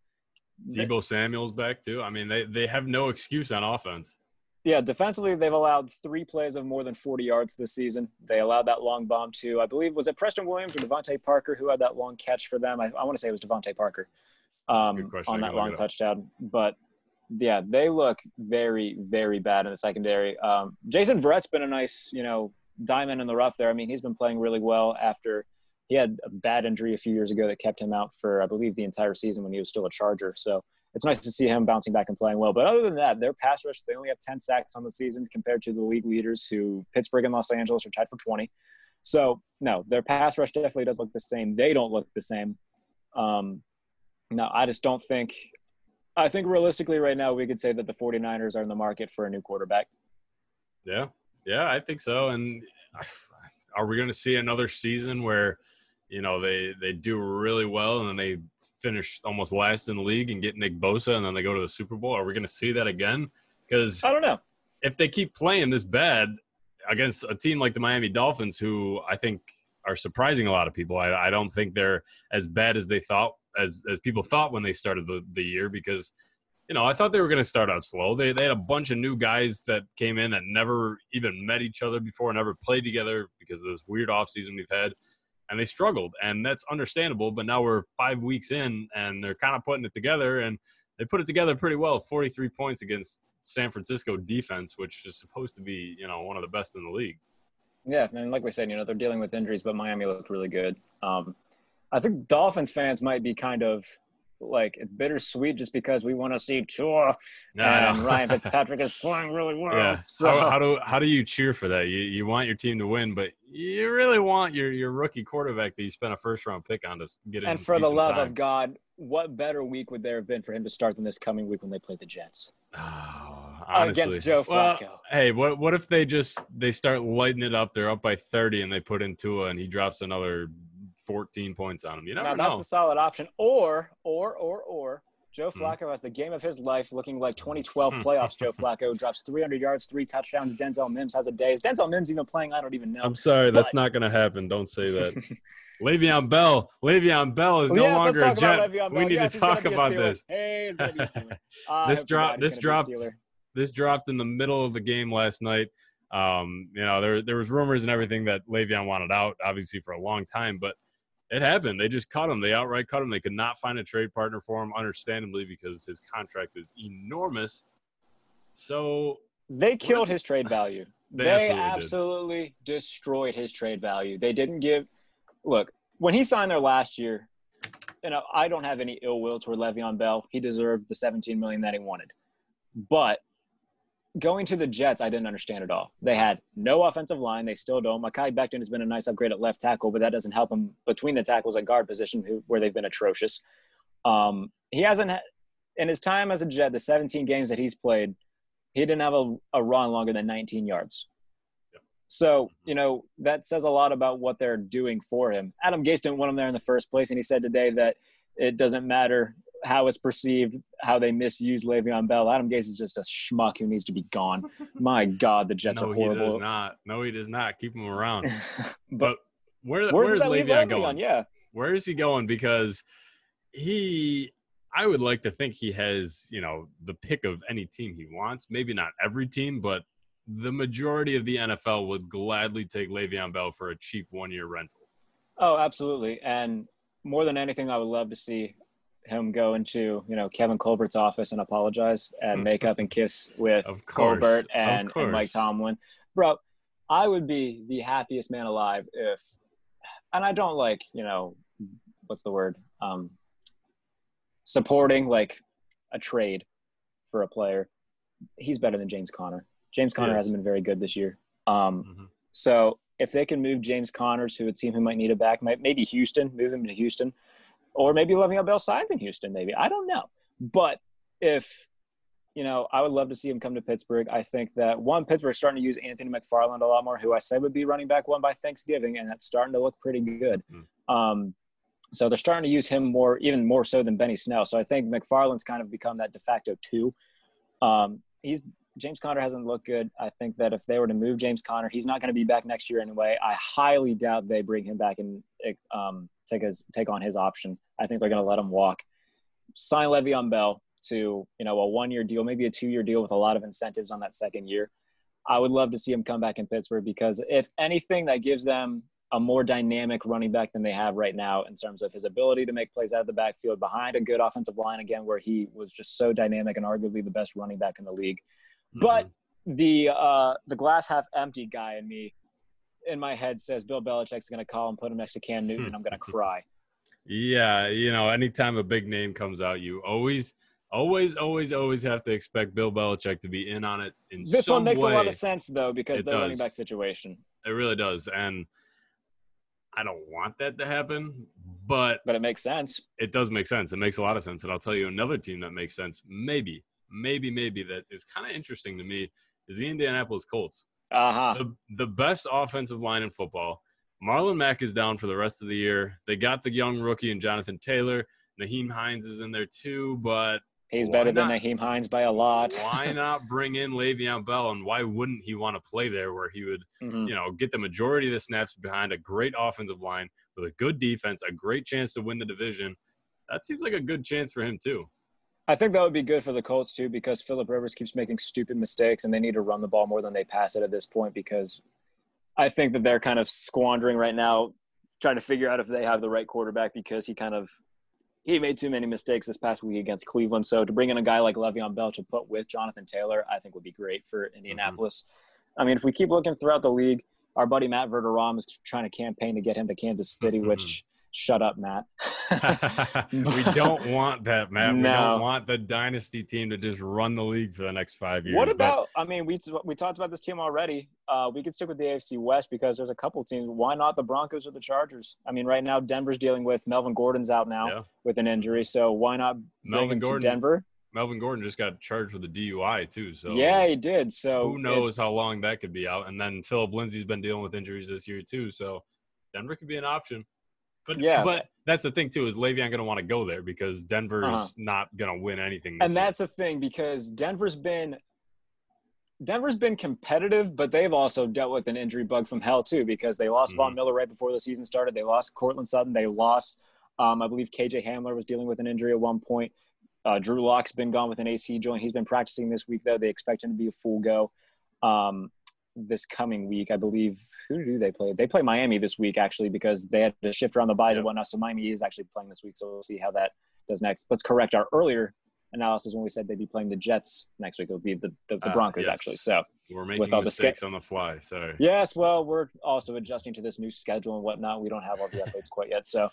C: Deebo Samuel's back too. I mean, they they have no excuse on offense.
A: Yeah, defensively, they've allowed three plays of more than 40 yards this season. They allowed that long bomb to, I believe, was it Preston Williams or DeVante Parker who had that long catch for them? I, I want to say it was DeVante Parker um,
C: good question. I
A: on that long touchdown. But yeah, they look very, very bad in the secondary. Um, Jason Verrett's been a nice, you know, diamond in the rough there. I mean, he's been playing really well after he had a bad injury a few years ago that kept him out for, I believe, the entire season when he was still a Charger. So it's nice to see him bouncing back and playing well. But other than that, their pass rush, they only have 10 sacks on the season compared to the league leaders who Pittsburgh and Los Angeles are tied for 20. So, no, their pass rush definitely does look the same. They don't look the same. Um, no, I just don't think. I think realistically, right now, we could say that the 49ers are in the market for a new quarterback.
C: Yeah, yeah, I think so. And are we going to see another season where, you know, they they do really well and then they finish almost last in the league and get Nick Bosa and then they go to the Super Bowl? Are we going to see that again? Because
A: I don't know.
C: if they keep playing this bad against a team like the Miami Dolphins, who I think are surprising a lot of people, I, I don't think they're as bad as they thought as as people thought when they started the, the year because you know I thought they were going to start out slow. They they had a bunch of new guys that came in that never even met each other before, never played together because of this weird offseason we've had. And they struggled, and that's understandable. But now we're five weeks in, and they're kind of putting it together, and they put it together pretty well. Forty-three points against San Francisco defense, which is supposed to be, you know, one of the best in the league.
A: Yeah, and like we said, you know, they're dealing with injuries, but Miami looked really good. Um, I think Dolphins fans might be kind of like it's bittersweet just because we want to see Tua
C: No,
A: and. Ryan Fitzpatrick is playing really well.
C: Yeah.
A: So
C: how, how do how do you cheer for that? You you want your team to win, but you really want your your rookie quarterback that you spent a first round pick on to get in.
A: and for the love
C: time.
A: of God, what better week would there have been for him to start than this coming week when they play the Jets?
C: Oh,
A: Against
C: honestly.
A: Joe
C: Well,
A: Flacco.
C: hey, what what if they just they start lighting it up? They're up by thirty, and they put in Tua, and he drops another fourteen points on him. You never
A: now
C: know.
A: that's a solid option. Or, or, or, or Joe
C: Hmm.
A: Flacco has the game of his life, looking like 2012 playoffs. Joe Flacco drops 300 yards, three touchdowns. Denzel Mims has a day. Is Denzel Mims even playing? I don't even know.
C: I'm sorry, that's not going to happen. Don't say that. Le'Veon Bell, Le'Veon Bell is
A: Well,
C: no
A: yes,
C: longer a Jet. we need
A: Yes,
C: to talk about this.
A: Hey, he's gonna be a. I
C: this drop this dropped
A: Steeler.
C: this dropped in the middle of the game last night. Um, you know, there there was rumors and everything that Le'Veon wanted out, obviously for a long time, but it happened. They just cut him. They outright cut him. They could not find a trade partner for him, understandably, because his contract is enormous. So
A: They killed his trade value.
C: They
A: They,
C: absolutely
A: absolutely destroyed his trade value. They didn't give. Look, when he signed there last year, you know, I don't have any ill will toward Le'Veon Bell. He deserved the 17 million that he wanted. But going to the Jets, I didn't understand at all. They had no offensive line. They still don't. Mekhi Becton has been a nice upgrade at left tackle, but that doesn't help him between the tackles at guard position, who, where they've been atrocious. Um, he hasn't, in his time as a Jet, the 17 games that he's played, he didn't have a, a run longer than 19 yards. So, you know, that says a lot about what they're doing for him. Adam Gase didn't want him there in the first place, and he said today that it doesn't matter how it's perceived, how they misuse Le'Veon Bell. Adam Gase is just a schmuck who needs to be gone. My God, the Jets
C: no,
A: are
C: he does
A: horrible.
C: not. No, he does not. Keep him around.
A: but
C: But where
A: where's
C: where's
A: that
C: Le'Veon
A: Le'Veon?
C: going?
A: Yeah.
C: Where is he going? Because he, I would like to think he has, you know, the pick of any team he wants. Maybe not every team, but the majority of the NFL would gladly take Le'Veon Bell for a cheap one-year rental.
A: Oh, absolutely. And more than anything, I would love to see him go into, you know, Kevin Colbert's office and apologize and make up and kiss with
C: course,
A: Colbert and, and Mike. Tomlin. Bro, I would be the happiest man alive if, and I don't like, you know, what's the word? Um, supporting like a trade for a player. He's better than James Conner. James Conner
C: Yes.
A: hasn't been very good this year. Um,
C: Mhm.
A: so if they can move James Conner to a team who might need a back, maybe Houston, move him to Houston, or maybe Le'Veon Bell signs in Houston. Maybe I don't know, but if you know, I would love to see him come to Pittsburgh. I think that one, Pittsburgh's starting to use Anthony McFarland a lot more, who I said would be running back one by Thanksgiving, and that's starting to look pretty good.
C: Mm.
A: Um, so they're starting to use him more, even more so than Benny Snell. So I think McFarland's kind of become that de facto two. Um, he's James Conner hasn't looked good. I think that if they were to move James Conner, he's not going to be back next year anyway. I highly doubt they bring him back and um, take his take on his option. I think they're going to let him walk. Sign Le'Veon Bell to you know a one year deal, maybe a two year deal with a lot of incentives on that second year. I would love to see him come back in Pittsburgh because if anything, that gives them a more dynamic running back than they have right now in terms of his ability to make plays out of the backfield behind a good offensive line again, where he was just so dynamic and arguably the best running back in the league. But the uh, the glass half empty guy in me, in my head, says Bill Belichick's going to call and put him next to Cam Newton, I'm going to cry.
C: Yeah, you know, anytime a big name comes out, you always, always, always, always have to expect Bill Belichick to be in on it. In
A: This one makes
C: way.
A: a lot of sense though because
C: It
A: the running back situation,
C: It really does, and I don't want that to happen, but
A: but it makes sense.
C: it does make sense. It makes a lot of sense, and I'll tell you another team that makes sense. Maybe, maybe, maybe that is kind of interesting to me is the Indianapolis Colts.
A: Uh huh.
C: the, the best offensive line in football. Marlon Mack is down for the rest of the year. They got the young rookie and Jonathan Taylor. Nyheim Hines is in there too, but
A: He's better than
C: not?
A: Nyheim Hines by a lot.
C: why not bring in Le'Veon Bell? And why wouldn't he want to play there where he would,
A: Mhm.
C: you know, get the majority of the snaps behind a great offensive line with a good defense, a great chance to win the division? That seems like a good chance for him too.
A: I think that would be good for the Colts too because Philip Rivers keeps making stupid mistakes and they need to run the ball more than they pass it at this point because I think that they're kind of squandering right now trying to figure out if they have the right quarterback because he kind of he made too many mistakes this past week against Cleveland. So to bring in a guy like Le'Veon Bell to put with Jonathan Taylor, I think would be great for Indianapolis. Mm-hmm. I mean, if we keep looking throughout the league, our buddy Matt Verderame is trying to campaign to get him to Kansas City, mm-hmm. which shut up, Matt.
C: we don't want that, man. We don't want the dynasty team to just run the league for the next five years.
A: What
C: But-
A: about? I mean, we we talked about this team already. Uh, we could stick with the AFC West because there's a couple teams. Why not the Broncos or the Chargers? I mean, right now Denver's dealing with Melvin Gordon's out now
C: Yeah.
A: with an injury, so why not
C: Melvin Gordon?
A: to Denver?
C: Melvin Gordon just got charged with a DUI too, so
A: yeah, he did. So
C: who knows how long that could be out? And then Philip Lindsay's been dealing with injuries this year too, so Denver could be an option. But
A: Yeah.
C: but that's the thing too is Le'Veon going to want to go there because Denver's
A: Uh-huh.
C: not going to win anything. This
A: and
C: year.
A: that's the thing because Denver's been Denver's been competitive, but they've also dealt with an injury bug from hell too because they lost Von
C: Mhm.
A: Miller right before the season started. They lost Courtland Sutton. They lost, um, I believe, KJ Hamler was dealing with an injury at one point. Uh, Drew Lock's been gone with an AC joint. He's been practicing this week though. They expect him to be a full go um, this coming week. I believe. Who do they play? They play Miami this week actually because they had to shift around the byes
C: Yep.
A: and whatnot. So Miami is actually playing this week. So we'll see how that does next. Let's correct our earlier analysis when we said they'd be playing the Jets next week. It'll be the, the, the
C: Ah,
A: Broncos
C: yes.
A: actually. So
C: we're making
A: all the ske-
C: mistakes on the fly. So
A: yes, well, we're also adjusting to this new schedule and whatnot. We don't have all the updates quite yet. So,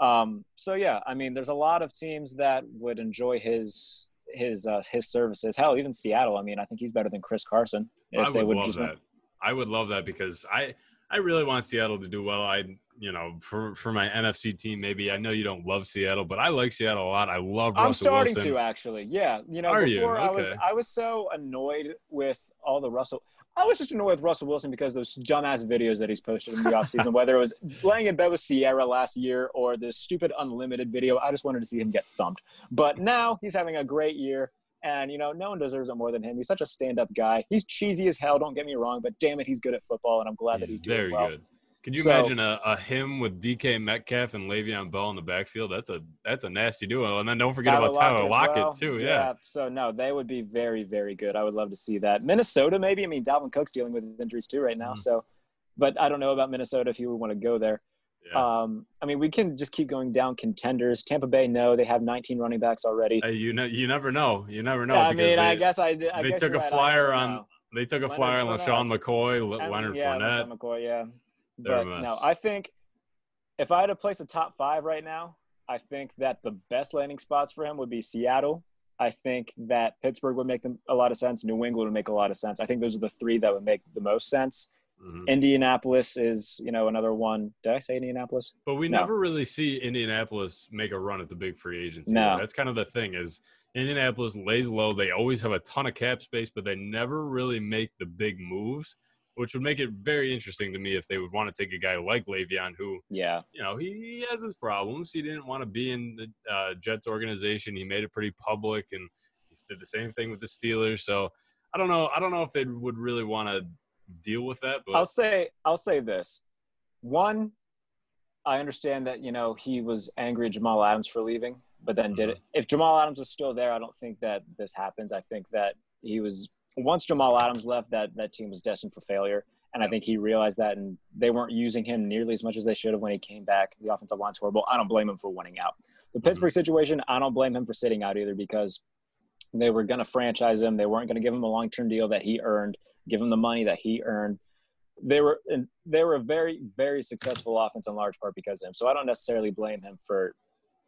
A: um, so yeah, I mean, there's a lot of teams that would enjoy his his uh, his services. Hell, even Seattle. I mean, I think he's better than Chris Carson.
C: I
A: they
C: would love
A: just
C: that. I would love that because I I really want Seattle to do well. I you know for for my NFC team maybe I know you don't love Seattle, but I like Seattle a lot. I love
A: I'm starting
C: Wilson.
A: to actually. Yeah, you know,
C: Are you?
A: before I was I was so annoyed with all the Russell. I was just annoyed with Russell Wilson because those dumbass videos that he's posted in the offseason, whether it was laying in bed with Ciara last year or this stupid unlimited video. I just wanted to see him get thumped. But now he's having a great year. And, you know, no one deserves it more than him. He's such a stand up guy. He's cheesy as hell, don't get me wrong, but damn it, he's good at football. And I'm glad that
C: He's
A: he's doing
C: very
A: well.
C: good. Could you
A: So-
C: imagine a, a him with DK Metcalf and Le'Veon Bell in the backfield? That's a that's a nasty duo. And then don't forget about Tyler Lockett
A: well.
C: too. Yeah.
A: So no, they would be very, very good. I would love to see that. Minnesota, maybe. I mean, Dalvin Cook's dealing with injuries too right now.
C: Mhm.
A: So, but I don't know about Minnesota if you would want to go there.
C: yeah.
A: Um, I mean, we can just keep going down contenders. Tampa Bay, no, they have 19 running backs already.
C: Hey, you know, you never know. You never know.
A: I
C: because
A: mean, I guess I, I
C: they
A: guess
C: took a
A: right,
C: flyer on
A: know.
C: They took a
A: Leonard
C: flyer on. LeSean McCoy, Leonard
A: yeah,
C: Fournette.
A: LeSean McCoy, yeah.
C: They're
A: But no. I think if I had to place a top five right now, I think that the best landing spots for him would be Seattle. I think that Pittsburgh would make them a lot of sense. New England would make a lot of sense. I think those are the three that would make the most sense.
C: Mhm.
A: Indianapolis is, you know, another one. Did I say Indianapolis?
C: But we
A: No.
C: never really see Indianapolis make a run at the big free agency.
A: No.
C: That's kind of the thing is Indianapolis lays low. They always have a ton of cap space, but they never really make the big moves, which would make it very interesting to me if they would want to take a guy like Le'Veon, who
A: Yeah.
C: you know he, he has his problems. He didn't want to be in the uh, Jets organization. He made it pretty public, and he did the same thing with the Steelers. So I don't know. I don't know if they would really want to deal with that. But
A: I'll say I'll say this. One, I understand that, you know, he was angry at Jamal Adams for leaving, but then did it. If Jamal Adams is still there, I don't think that this happens. I think that he was once Jamal Adams left, that that team was destined for failure. And I think he realized that and they weren't using him nearly as much as they should have when he came back. The offensive line's horrible. I don't blame him for winning out. The mm-hmm. Pittsburgh situation, I don't blame him for sitting out either because they were going to franchise him. They weren't going to give him a long term deal that he earned, give him the money that he earned. They were and they were a very very successful offense in large part because of him. So I don't necessarily blame him for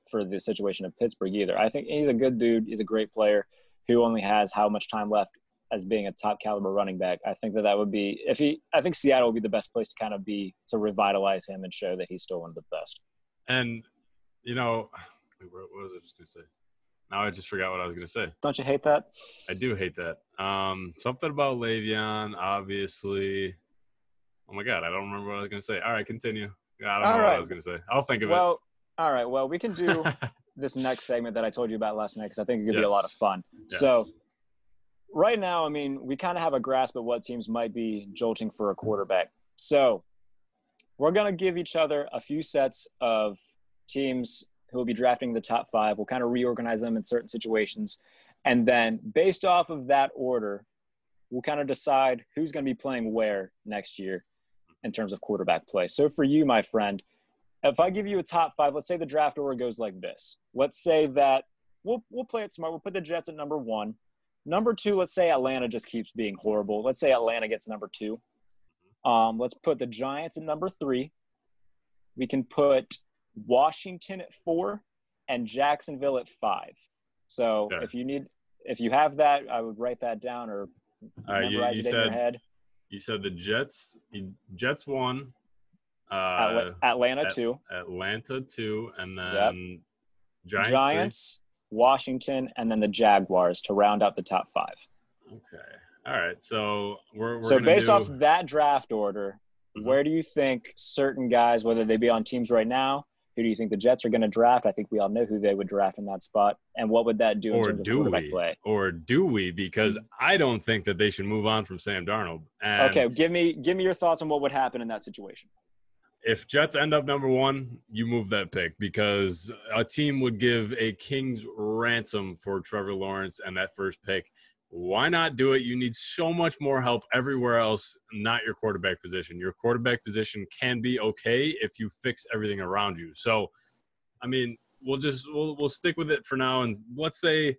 A: for the situation of Pittsburgh either. I think he's a good dude. He's a great player who only has how much time left as being a top caliber running back. I think that that would be if he. I think Seattle would be the best place to kind of be to revitalize him and show that he's still one of the best.
C: and you know, wait, what was I just gonna say? Now I just forgot what I was gonna say.
A: Don't you hate that?
C: I do hate that. Um, something about Le'Veon, obviously. Oh my god, I don't remember what I was gonna say. All right, continue. I don't
A: All
C: know what. I was gonna say. I'll think of it
A: Well, all right. Well, we can do this next segment that I told you about last night because I think it could be a lot of fun.
C: Yes.
A: So, right now, I mean, we kind of have a grasp of what teams might be jolting for a mm-hmm. quarterback. So, we're going to give each other a few sets of teams who will be drafting the top five. We'll kind of reorganize them in certain situations. And then, based off of that order, we'll kind of decide who's going to be playing where next year in terms of quarterback play. So, for you, my friend, if I give you a top five, let's say the draft order goes like this. Let's say that we'll we'll play it smart. We'll put the Jets at number one. Number two, let's say Atlanta just keeps being horrible. Let's say Atlanta gets number two. Um, let's put the Giants at number three. We can put Washington at four and Jacksonville at five. So
C: Okay.
A: if you need, if you have that, I would write that down or
C: All right, you,
A: memorize
C: you
A: it in your
C: said
A: head.
C: you said the Jets. the Jets won. Uh,
A: Atla- Atlanta
C: at-
A: two,
C: Atlanta two, and then Giants.
A: Giants, Washington, and then the Jaguars to round out the top five.
C: Okay. All right. So we're, we're
A: so based
C: do,
A: off that draft order,
C: Mhm.
A: where do you think certain guys, whether they be on teams right now, who do you think the Jets are going to draft? I think we all know who they would draft in that spot, and what would that do in
C: or
A: terms of
C: do we?
A: play?
C: Or do we? Because I don't think that they should move on from Sam Darnold. And
A: Okay, give me give me your thoughts on what would happen in that situation.
C: If Jets end up number one, you move that pick because a team would give a king's ransom for Trevor Lawrence and that first pick. Why not do it? You need so much more help everywhere else, not your quarterback position. Your quarterback position can be okay if you fix everything around you. So, I mean, we'll just we'll we'll stick with it for now, and let's say,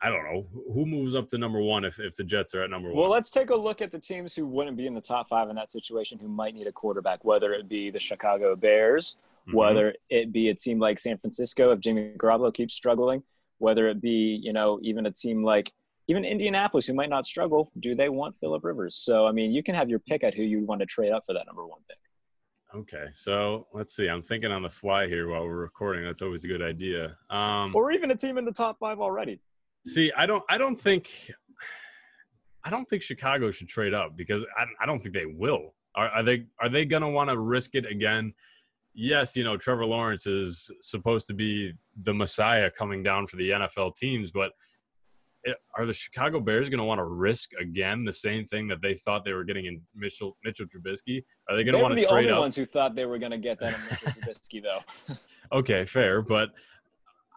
C: I don't know who moves up to number one if if the Jets are at number one.
A: Well, let's take a look at the teams who wouldn't be in the top five in that situation who might need a quarterback, whether it be the Chicago Bears,
C: Mhm.
A: whether it be a team like San Francisco if Jimmy Garoppolo keeps struggling, whether it be you know even a team like even Indianapolis who might not struggle. Do they want Philip Rivers? So I mean, you can have your pick at who you want to trade up for that number one pick.
C: Okay, so let's see. I'm thinking on the fly here while we're recording. That's always a good idea. Um,
A: Or even a team in the top five already.
C: See, I don't, I don't think, I don't think Chicago should trade up because I, I don't think they will. Are, are they? Are they going to want to risk it again? Yes, you know Trevor Lawrence is supposed to be the messiah coming down for the NFL teams, but it, are the Chicago Bears going to want to risk again the same thing that they thought they were getting in Mitchell Mitchell Trubisky? Are they going to want to trade up?
A: the only ones who thought they were going to get that in Mitchell Trubisky, though.
C: Okay, fair, but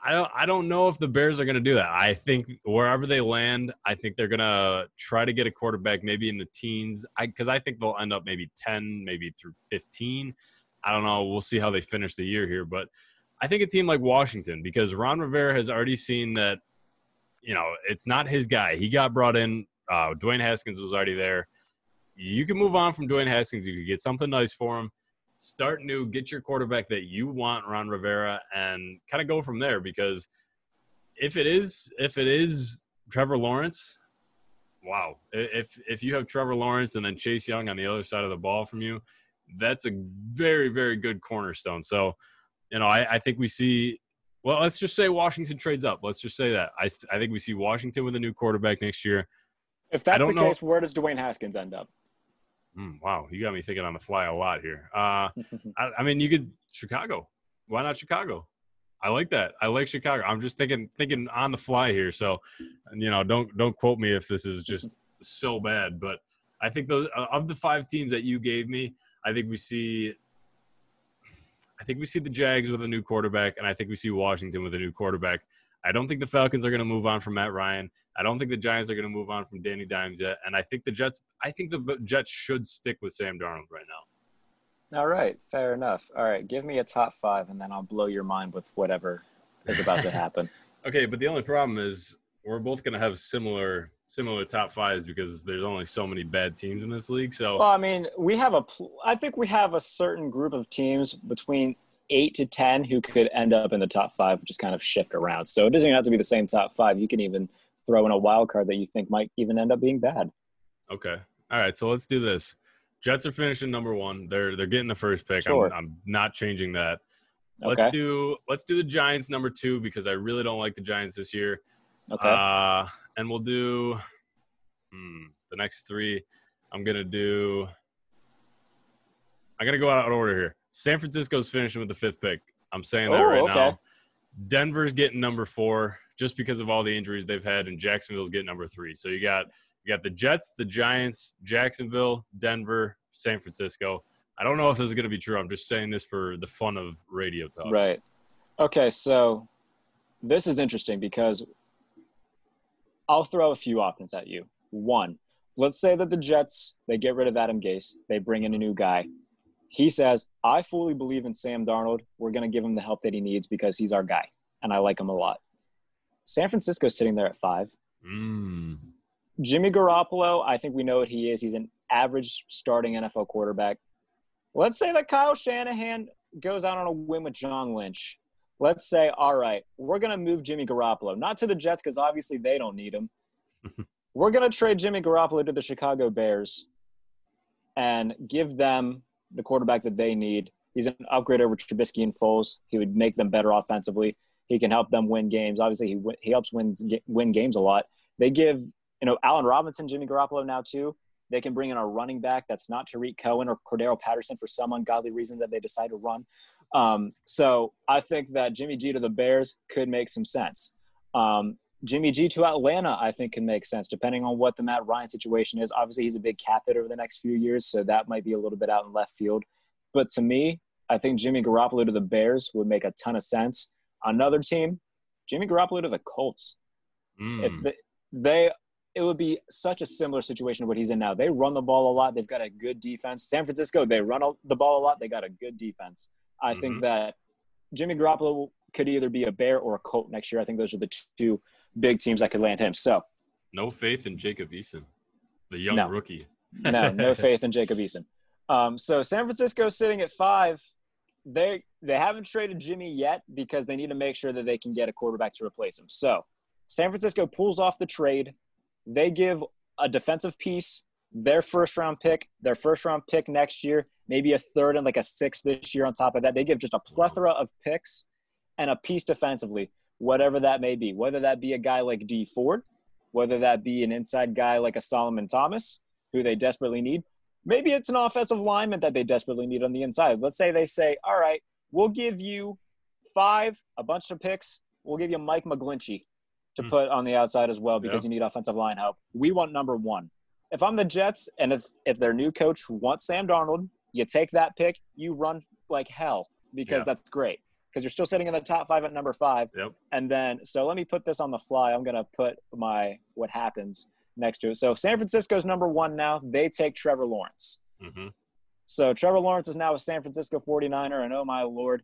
C: I don't I don't know if the Bears are going to do that. I think wherever they land, I think they're going to try to get a quarterback maybe in the teens. I cuz I think they'll end up maybe 10, maybe through 15. I don't know, we'll see how they finish the year here, but I think a team like Washington because Ron Rivera has already seen that you know, it's not his guy. He got brought in uh Dwayne Haskins was already there. You can move on from Dwayne Haskins. You could get something nice for him start new, get your quarterback that you want, Ron Rivera, and kind of go from there. Because if it is if it is Trevor Lawrence, wow. If if you have Trevor Lawrence and then Chase Young on the other side of the ball from you, that's a very very good cornerstone. So, you know, I, I think we see. Well, let's just say Washington trades up. Let's just say that. I I think we see Washington with a new quarterback next year.
A: If that's the
C: know-
A: case, where does Dwayne Haskins end up?
C: Hmm, wow, you got me thinking on the fly a lot here. Uh, I, I mean, you could Chicago. Why not Chicago? I like that. I like Chicago. I'm just thinking thinking on the fly here. So, you know, don't don't quote me if this is just so bad. But I think those uh, of the five teams that you gave me, I think we see. I think we see the Jags with a new quarterback, and I think we see Washington with a new quarterback. I don't think the Falcons are going to move on from Matt Ryan. I don't think the Giants are going to move on from Danny Dimes yet, and I think the Jets. I think the Jets should stick with Sam Darnold right now.
A: All right, fair enough. All right, give me a top five, and then I'll blow your mind with whatever is about to happen.
C: Okay, but the only problem is we're both going to have similar similar top fives because there's only so many bad teams in this league. So
A: Well, I mean, we have a. pl- I think we have a certain group of teams between eight to ten who could end up in the top five, just kind of shift around. So it doesn't even have to be the same top five. You can even throw in a wild card that you think might even end up being bad.
C: okay, all right. So let's do this. Jets are finishing number one. They're they're getting the first pick.
A: Sure.
C: I'm, I'm not changing that. Let's
A: Okay.
C: do let's do the Giants number two because I really don't like the Giants this year.
A: Okay.
C: Uh, and we'll do hmm, the next three. I'm gonna do. I'm gonna go out of order here. San Francisco's finishing with the fifth pick. I'm saying that
A: Oh,
C: right
A: okay.
C: now. Denver's getting number four just because of all the injuries they've had, and Jacksonville's getting number three. So you got you got the Jets, the Giants, Jacksonville, Denver, San Francisco. I don't know if this is going to be true. I'm just saying this for the fun of radio talk.
A: Right. Okay, so this is interesting because I'll throw a few options at you. One, let's say that the Jets they get rid of Adam Gase, they bring in a new guy. He says, "I fully believe in Sam Darnold. We're going to give him the help that he needs because he's our guy, and I like him a lot." San Francisco's sitting there at five.
C: Mm.
A: Jimmy Garoppolo, I think we know what he is. He's an average starting NFL quarterback. Let's say that Kyle Shanahan goes out on a win with John Lynch. Let's say, all right, we're going to move Jimmy Garoppolo, not to the Jets because obviously they don't need him. we're going to trade Jimmy Garoppolo to the Chicago Bears and give them the quarterback that they need. He's an upgrade over Trubisky and Foles. He would make them better offensively. He can help them win games. Obviously, he he helps win win games a lot. They give you know Allen Robinson, Jimmy Garoppolo now too. They can bring in a running back that's not Tarik Cohen or Cordarrelle Patterson for some ungodly reason that they decide to run. Um, so I think that Jimmy G to the Bears could make some sense. Um, Jimmy G to Atlanta, I think, can make sense depending on what the Matt Ryan situation is. Obviously, he's a big cap hit over the next few years, so that might be a little bit out in left field. But to me, I think Jimmy Garoppolo to the Bears would make a ton of sense. Another team, Jimmy Garoppolo to the Colts.
C: Mm.
A: If they, they, it would be such a similar situation to what he's in now. They run the ball a lot. They've got a good defense. San Francisco, they run the ball a lot. They got a good defense. I think
C: Mhm.
A: that Jimmy Garoppolo could either be a Bear or a Colt next year. I think those are the two big teams that could land him. So
C: No faith in Jacob Eason, the young
A: No.
C: rookie.
A: no, no faith in Jacob Eason. Um, so San Francisco sitting at five. They they haven't traded Jimmy yet because they need to make sure that they can get a quarterback to replace him. So San Francisco pulls off the trade. They give a defensive piece, their first round pick, their first round pick next year, maybe a third and like a sixth this year on top of that. They give just a plethora of picks and a piece defensively, whatever that may be. Whether that be a guy like Dee Ford, whether that be an inside guy like a Solomon Thomas, who they desperately need. Maybe it's an offensive lineman that they desperately need on the inside. Let's say they say, all right, we'll give you five, a bunch of picks. We'll give you Mike McGlinchey to
C: Hmm.
A: put on the outside as well because
C: Yeah.
A: you need offensive line help. We want number one. If I'm the Jets and if, if their new coach wants Sam Darnold, you take that pick, you run like hell because
C: Yeah.
A: that's great. Because you're still sitting in the top five at number five.
C: Yep.
A: And then, so let me put this on the fly. I'm going to put my what happens next to it. So San Francisco's number one now. They take Trevor Lawrence.
C: hmm
A: So Trevor Lawrence is now a San Francisco 49er. And oh my Lord,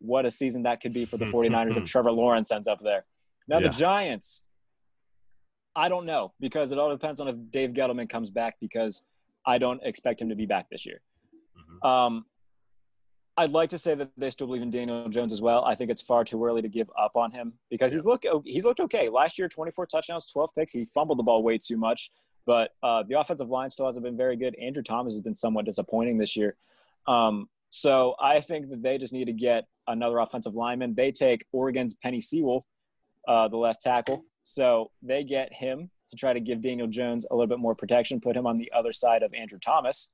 A: what a season that could be for the 49ers if Trevor Lawrence ends up there. Now,
C: Yeah.
A: the Giants, I don't know because it all depends on if Dave Gettleman comes back because I don't expect him to be back this year.
C: Mhm.
A: Um, I'd like to say that they still believe in Daniel Jones as well. I think it's far too early to give up on him because he's look he's looked okay. Last year, 24 touchdowns, 12 picks. He fumbled the ball way too much, but uh, the offensive line still hasn't been very good. Andrew Thomas has been somewhat disappointing this year. Um, so I think that they just need to get another offensive lineman. They take Oregon's Penei Sewell, uh, the left tackle. So they get him to try to give Daniel Jones a little bit more protection, put him on the other side of Andrew Thomas.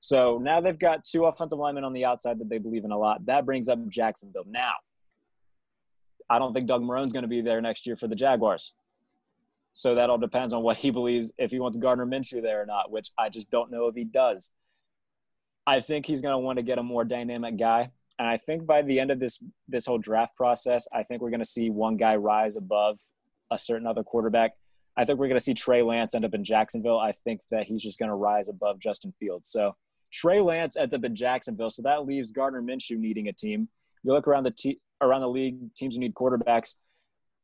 A: So now they've got two offensive linemen on the outside that they believe in a lot. That brings up Jacksonville. Now, I don't think Doug Marrone's going to be there next year for the Jaguars. So that all depends on what he believes, if he wants Gardner Minshew there or not, which I just don't know if he does. I think he's going to want to get a more dynamic guy. And I think by the end of this this whole draft process, I think we're going to see one guy rise above a certain other quarterback. I think we're going to see Trey Lance end up in Jacksonville. I think that he's just going to rise above Justin Fields. So Trey Lance ends up in Jacksonville, so that leaves Gardner Minshew needing a team. You look around the te- around the league, teams who need quarterbacks.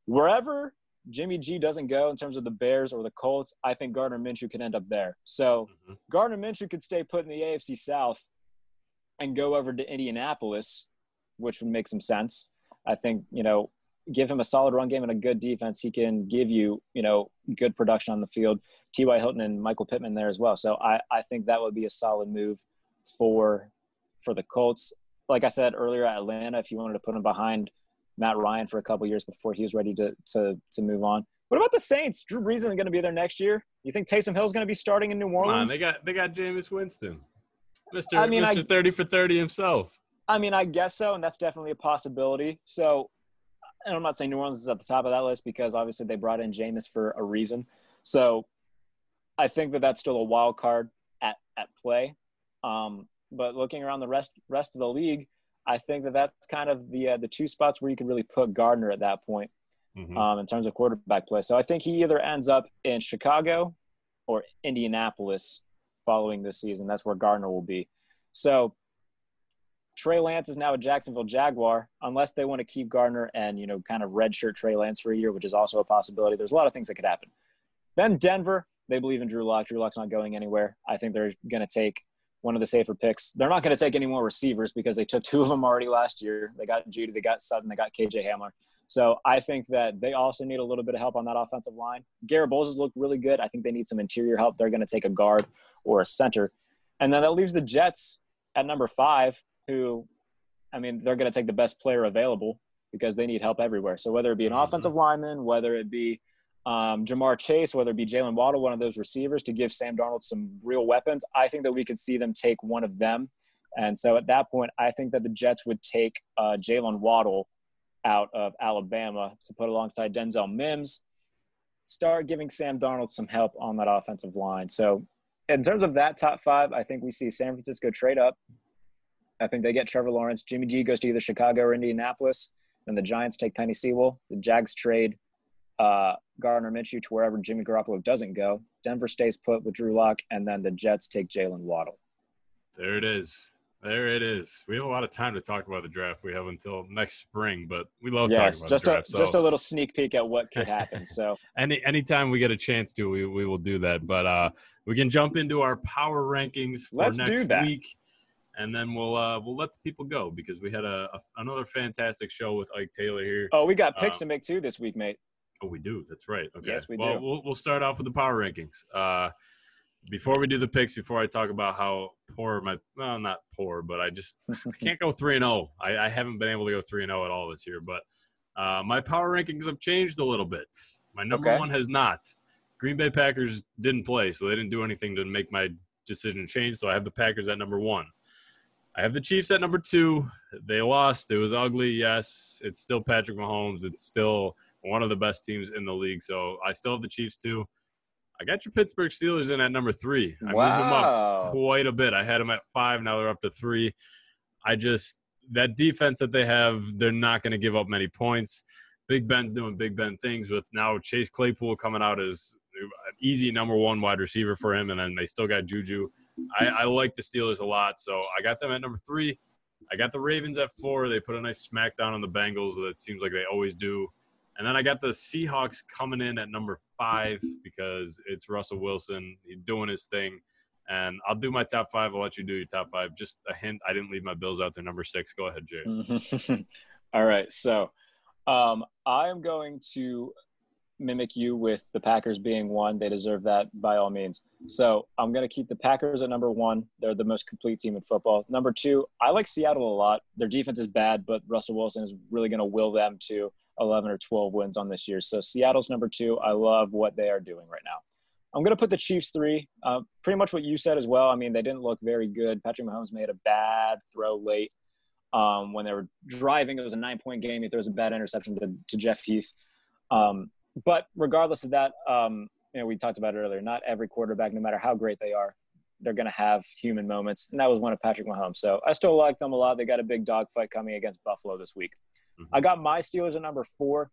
A: Wherever Jimmy G doesn't go in terms of the Bears or the Colts, I think Gardner Minshew could end up there. So
C: Mm-hmm.
A: Gardner Minshew could stay put in the AFC South and go over to Indianapolis, which would make some sense. I think you know, give him a solid run game and a good defense, he can give you you know good production on the field. T.Y. Hilton and Michael Pittman there as well. So I, I think that would be a solid move for for the Colts. Like I said earlier Atlanta, if you wanted to put him behind Matt Ryan for a couple years before he was ready to to to move on. What about the Saints? Drew Brees isn't going to be there next year. You think Taysom Hill's going to be starting in New Orleans?
C: they got they got Jameis Winston, Mister
A: I mean,
C: Mister Thirty for Thirty himself.
A: I mean, I guess so, and that's definitely a possibility. So, and I'm not saying New Orleans is at the top of that list because obviously they brought in Jameis for a reason. So, I think that that's still a wild card at at play. Um, but looking around the rest rest of the league, I think that that's kind of the uh, the two spots where you can really put Gardner at that point
C: Mhm.
A: um, in terms of quarterback play. So I think he either ends up in Chicago or Indianapolis following this season. That's where Gardner will be. So Trey Lance is now a Jacksonville Jaguar, unless they want to keep Gardner and you know kind of redshirt Trey Lance for a year, which is also a possibility. There's a lot of things that could happen. Then Denver, they believe in Drew Lock. Drew Lock's not going anywhere. I think they're going to take one of the safer picks. They're not going to take any more receivers because they took two of them already last year. They got Jeudy, they got Sutton, they got KJ Hamler. So I think that they also need a little bit of help on that offensive line. Garett Bolles has looked really good. I think they need some interior help. They're going to take a guard or a center. And then that leaves the Jets at number five, who, I mean, they're going to take the best player available because they need help everywhere. So whether it be an
C: Mhm.
A: offensive lineman, whether it be um, Ja'Marr Chase, whether it be Jaylen Waddle, one of those receivers to give Sam Darnold some real weapons, I think that we could see them take one of them. And so at that point, I think that the Jets would take uh, Jaylen Waddle out of Alabama to put alongside Denzel Mims, start giving Sam Darnold some help on that offensive line. So, in terms of that top five, I think we see San Francisco trade up. I think they get Trevor Lawrence. Jimmy G goes to either Chicago or Indianapolis. Then the Giants take Penei Sewell. The Jags trade uh, Gardner Minshew to wherever Jimmy Garoppolo doesn't go. Denver stays put with Drew Lock, and then the Jets take Jaylen Waddle.
C: There it is. There it is. We have a lot of time to talk about the draft. We have until next spring, but we love
A: yes,
C: talking about
A: just
C: the
A: a
C: so
A: just a little sneak peek at what could happen. So
C: any anytime we get a chance to, we, we will do that. But uh, we can jump into our power rankings for
A: Let's
C: next
A: do that.
C: week, and then we'll uh, we'll let the people go because we had a, a another fantastic show with Ike Taylor here.
A: Oh, we got picks
C: Um,
A: to make too this week, mate.
C: Oh, we do. That's right. Okay.
A: Yes, we
C: well,
A: do.
C: We'll, we'll start off with the power rankings. Uh, before we do the picks, before I talk about how poor my well, not poor, but I just I can't go three and zero. I, I haven't been able to go three and zero at all this year. But uh, my power rankings have changed a little bit. My number
A: Okay.
C: one has not. Green Bay Packers didn't play, so they didn't do anything to make my decision change. So I have the Packers at number one. I have the Chiefs at number two. They lost. It was ugly. Yes, it's still Patrick Mahomes. It's still one of the best teams in the league. So I still have the Chiefs too. I got your Pittsburgh Steelers in at number three. I moved them
A: Wow.
C: up quite a bit. I had them at five. Now they're up to three. I just that defense that they have, they're not going to give up many points. Big Ben's doing Big Ben things with now Chase Claypool coming out as an easy number one wide receiver for him, and then they still got Juju. I, I like the Steelers a lot, so I got them at number three. I got the Ravens at four. They put a nice smackdown on the Bengals. That seems like they always do. And then I got the Seahawks coming in at number five because it's Russell Wilson. He's doing his thing. And I'll do my top five. I'll let you do your top five. Just a hint: I didn't leave my Bills out there. Number six. Go ahead, Jay.
A: All right. So um, I am going to mimic you with the Packers being one. They deserve that by all means. So I'm going to keep the Packers at number one. They're the most complete team in football. Number two, I like Seattle a lot. Their defense is bad, but Russell Wilson is really going to will them to 11 or 12 wins on this year. So Seattle's number two. I love what they are doing right now. I'm going to put the Chiefs three. Uh, pretty much what you said as well. I mean, they didn't look very good. Patrick Mahomes made a bad throw late um, when they were driving. It was a nine point game. He throws a bad interception to, to Jeff Heath. Um, but regardless of that, um, you know, we talked about it earlier. Not every quarterback, no matter how great they are, they're going to have human moments, and that was one of Patrick Mahomes. So I still like them a lot. They got a big dogfight coming against Buffalo this week. Mm-hmm. I got my Steelers at number four.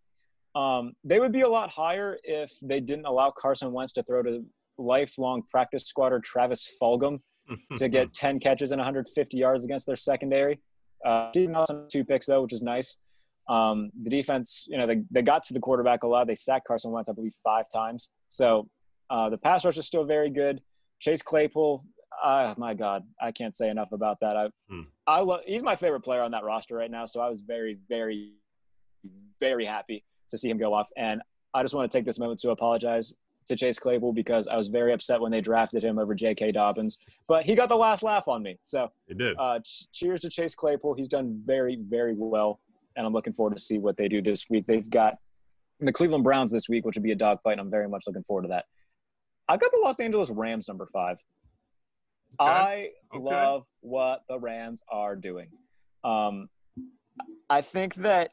A: Um, they would be a lot higher if they didn't allow Carson Wentz to throw to lifelong practice squatter Travis Fulgham to get 10 catches and 150 yards against their secondary. Uh, two picks though, which is nice. Um, the defense, you know, they, they got to the quarterback a lot. They sacked Carson Wentz, I believe, five times. So uh, the pass rush is still very good. Chase Claypool, uh, my God, I can't say enough about that. I, hmm. I love. He's my favorite player on that roster right now. So I was very, very, very happy to see him go off. And I just want to take this moment to apologize to Chase Claypool because I was very upset when they drafted him over J.K. Dobbins. But he got the last laugh on me. So
C: he did.
A: Uh, ch- cheers to Chase Claypool. He's done very, very well and I'm looking forward to see what they do this week. They've got the Cleveland Browns this week, which would be a dogfight. And I'm very much looking forward to that. I've got the Los Angeles Rams number five. Okay. I okay. love what the Rams are doing. Um, I think that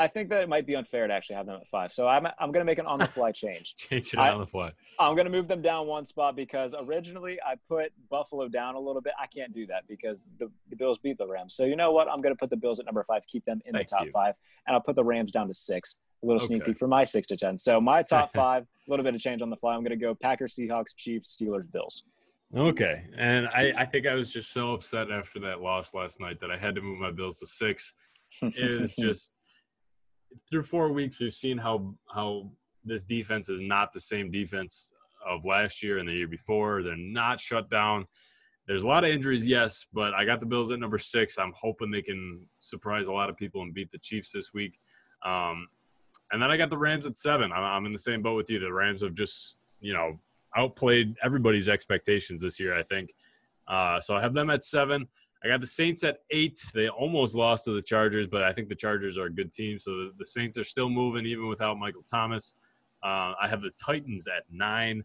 A: I think that it might be unfair to actually have them at five. So I'm I'm going to make an on the fly change.
C: change it I, on the fly.
A: I'm going to move them down one spot because originally I put Buffalo down a little bit. I can't do that because the, the Bills beat the Rams. So you know what? I'm going to put the Bills at number five, keep them in Thank the top you. five, and I'll put the Rams down to six. A little okay. sneak peek for my six to ten. So my top five, a little bit of change on the fly. I'm going to go Packers, Seahawks, Chiefs, Steelers, Bills.
C: Okay, and I, I think I was just so upset after that loss last night that I had to move my Bills to six. It was just through four weeks, we've seen how how this defense is not the same defense of last year and the year before. They're not shut down. There's a lot of injuries, yes, but I got the Bills at number six. I'm hoping they can surprise a lot of people and beat the Chiefs this week. Um, and then I got the Rams at seven. I'm in the same boat with you. The Rams have just, you know, outplayed everybody's expectations this year, I think. Uh, so I have them at seven. I got the Saints at eight. They almost lost to the Chargers, but I think the Chargers are a good team. So the, Saints are still moving even without Michael Thomas. Uh, I have the Titans at nine.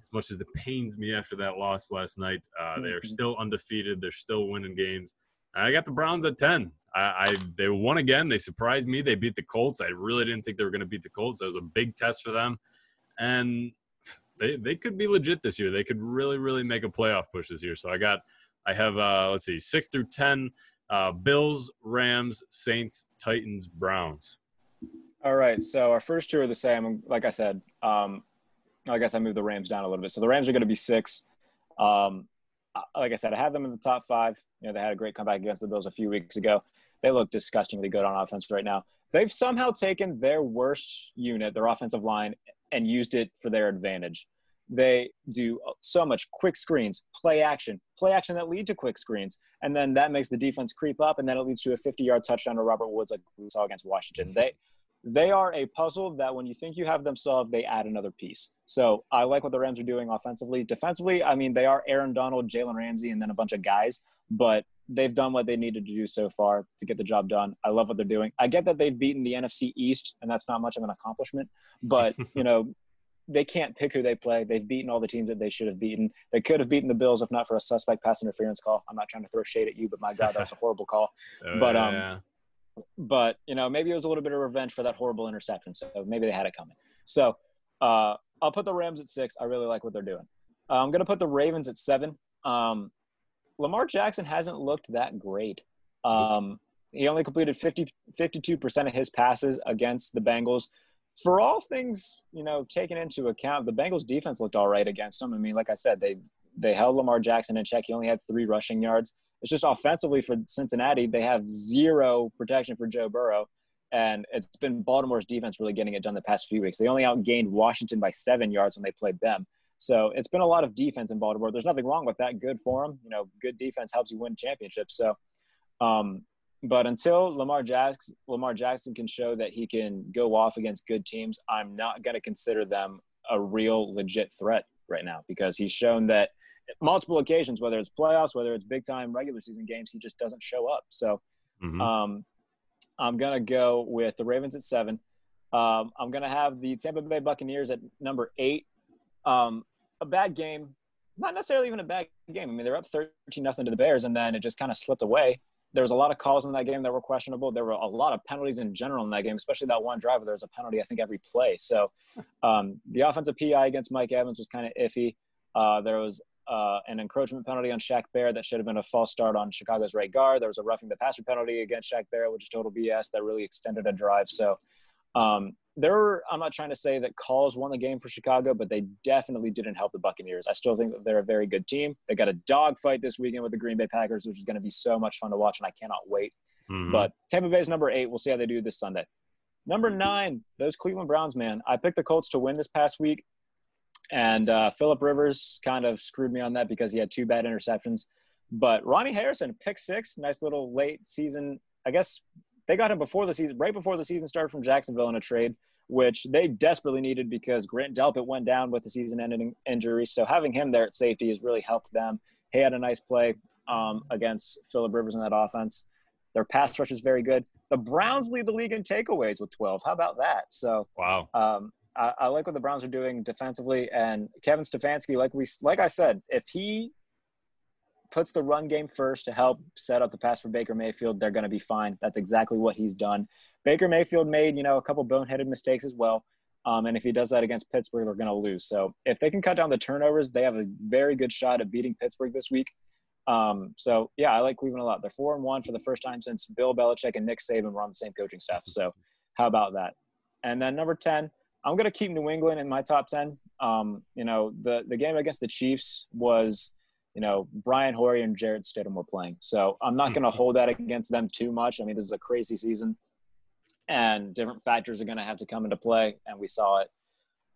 C: As much as it pains me after that loss last night, uh, they are mm-hmm. still undefeated. They're still winning games. I got the Browns at ten. I, I, they won again. They surprised me. They beat the Colts. I really didn't think they were going to beat the Colts. That was a big test for them, and they they could be legit this year. They could really really make a playoff push this year. So I got I have uh, let's see, six through ten: uh, Bills, Rams, Saints, Titans, Browns.
A: All right. So our first two are the same. Like I said, um, I guess I moved the Rams down a little bit. So the Rams are going to be six. Um, like I said, I have them in the top five. You know, they had a great comeback against the Bills a few weeks ago. They look disgustingly good on offense right now. They've somehow taken their worst unit, their offensive line, and used it for their advantage. They do uh, so much quick screens, play action, play action that lead to quick screens. And then that makes the defense creep up, and then it leads to a 50 yard touchdown to Robert Woods, like we saw against Washington. They, they are a puzzle that when you think you have them solved, they add another piece. So I like what the Rams are doing offensively. Defensively, I mean, they are Aaron Donald, Jalen Ramsey, and then a bunch of guys, but they've done what they needed to do so far to get the job done. I love what they're doing. I get that they've beaten the NFC East, and that's not much of an accomplishment, but you know, they can't pick who they play. They've beaten all the teams that they should have beaten. They could have beaten the Bills if not for a suspect pass interference call. I'm not trying to throw shade at you, but my God, that was a horrible call. oh, but um, yeah. but you know, maybe it was a little bit of revenge for that horrible interception. So maybe they had it coming. So uh, I'll put the Rams at six. I really like what they're doing. Uh, I'm gonna put the Ravens at seven. Um, Lamar Jackson hasn't looked that great. Um, he only completed 50, 52% of his passes against the Bengals for all things you know taken into account, the Bengals defense looked all right against them. I mean, like I said, they they held Lamar Jackson in check. He only had three rushing yards. It's just offensively for Cincinnati, they have zero protection for Joe Burrow. And it's been Baltimore's defense really getting it done the past few weeks. They only outgained Washington by seven yards when they played them. So it's been a lot of defense in Baltimore. There's nothing wrong with that. Good for them. You know, good defense helps you win championships. So, um, but until Lamar Jackson, Lamar Jackson can show that he can go off against good teams, I'm not going to consider them a real legit threat right now because he's shown that multiple occasions, whether it's playoffs, whether it's big time regular season games, he just doesn't show up. So,
C: Mhm.
A: um, I'm gonna go with the Ravens at seven. Um, I'm gonna have the Tampa Bay Buccaneers at number eight. Um, a bad game, not necessarily even a bad game. I mean, they're up 13 nothing to the Bears, and then it just kind of slipped away. There was a lot of calls in that game that were questionable. There were a lot of penalties in general in that game, especially that one drive where there was a penalty, I think, every play. So um, the offensive PI against Mike Evans was kind of iffy. Uh, there was uh, an encroachment penalty on Shaq Barrett that should have been a false start on Chicago's right guard. There was a roughing the passer penalty against Shaq Barrett, which is total BS. That really extended a drive. So um, there were, I'm not trying to say that calls won the game for Chicago, but they definitely didn't help the Buccaneers. I still think that they're a very good team. They got a dogfight this weekend with the Green Bay Packers, which is going to be so much fun to watch, and I cannot wait.
C: Mhm.
A: But Tampa Bay's number eight. We'll see how they do this Sunday. Number nine, those Cleveland Browns, man. I picked the Colts to win this past week, and uh, Philip Rivers kind of screwed me on that because he had two bad interceptions. But Ronnie Harrison, pick six, nice little late season. I guess they got him before the season, right before the season started from Jacksonville in a trade, which they desperately needed because Grant Delpit went down with the season-ending injury. So having him there at safety has really helped them. He had a nice play um, against Philip Rivers in that offense. Their pass rush is very good. The Browns lead the league in takeaways with 12. How about that? So
C: Wow.
A: um, I, I like what the Browns are doing defensively, and Kevin Stefanski, like we, like I said, if he puts the run game first to help set up the pass for Baker Mayfield, they're going to be fine. That's exactly what he's done. Baker Mayfield made, you know, a couple boneheaded mistakes as well. Um, and if he does that against Pittsburgh, they're going to lose. So if they can cut down the turnovers, they have a very good shot at beating Pittsburgh this week. Um, so yeah, I like Cleveland a lot. They're four and one for the first time since Bill Belichick and Nick Saban were on the same coaching staff. So how about that? And then number 10, I'm going to keep New England in my top 10. Um, you know, the, the game against the Chiefs was, you know, Brian Hoyer and Jarrett Stidham were playing. So I'm not going to hold that against them too much. I mean, this is a crazy season and different factors are going to have to come into play. And we saw it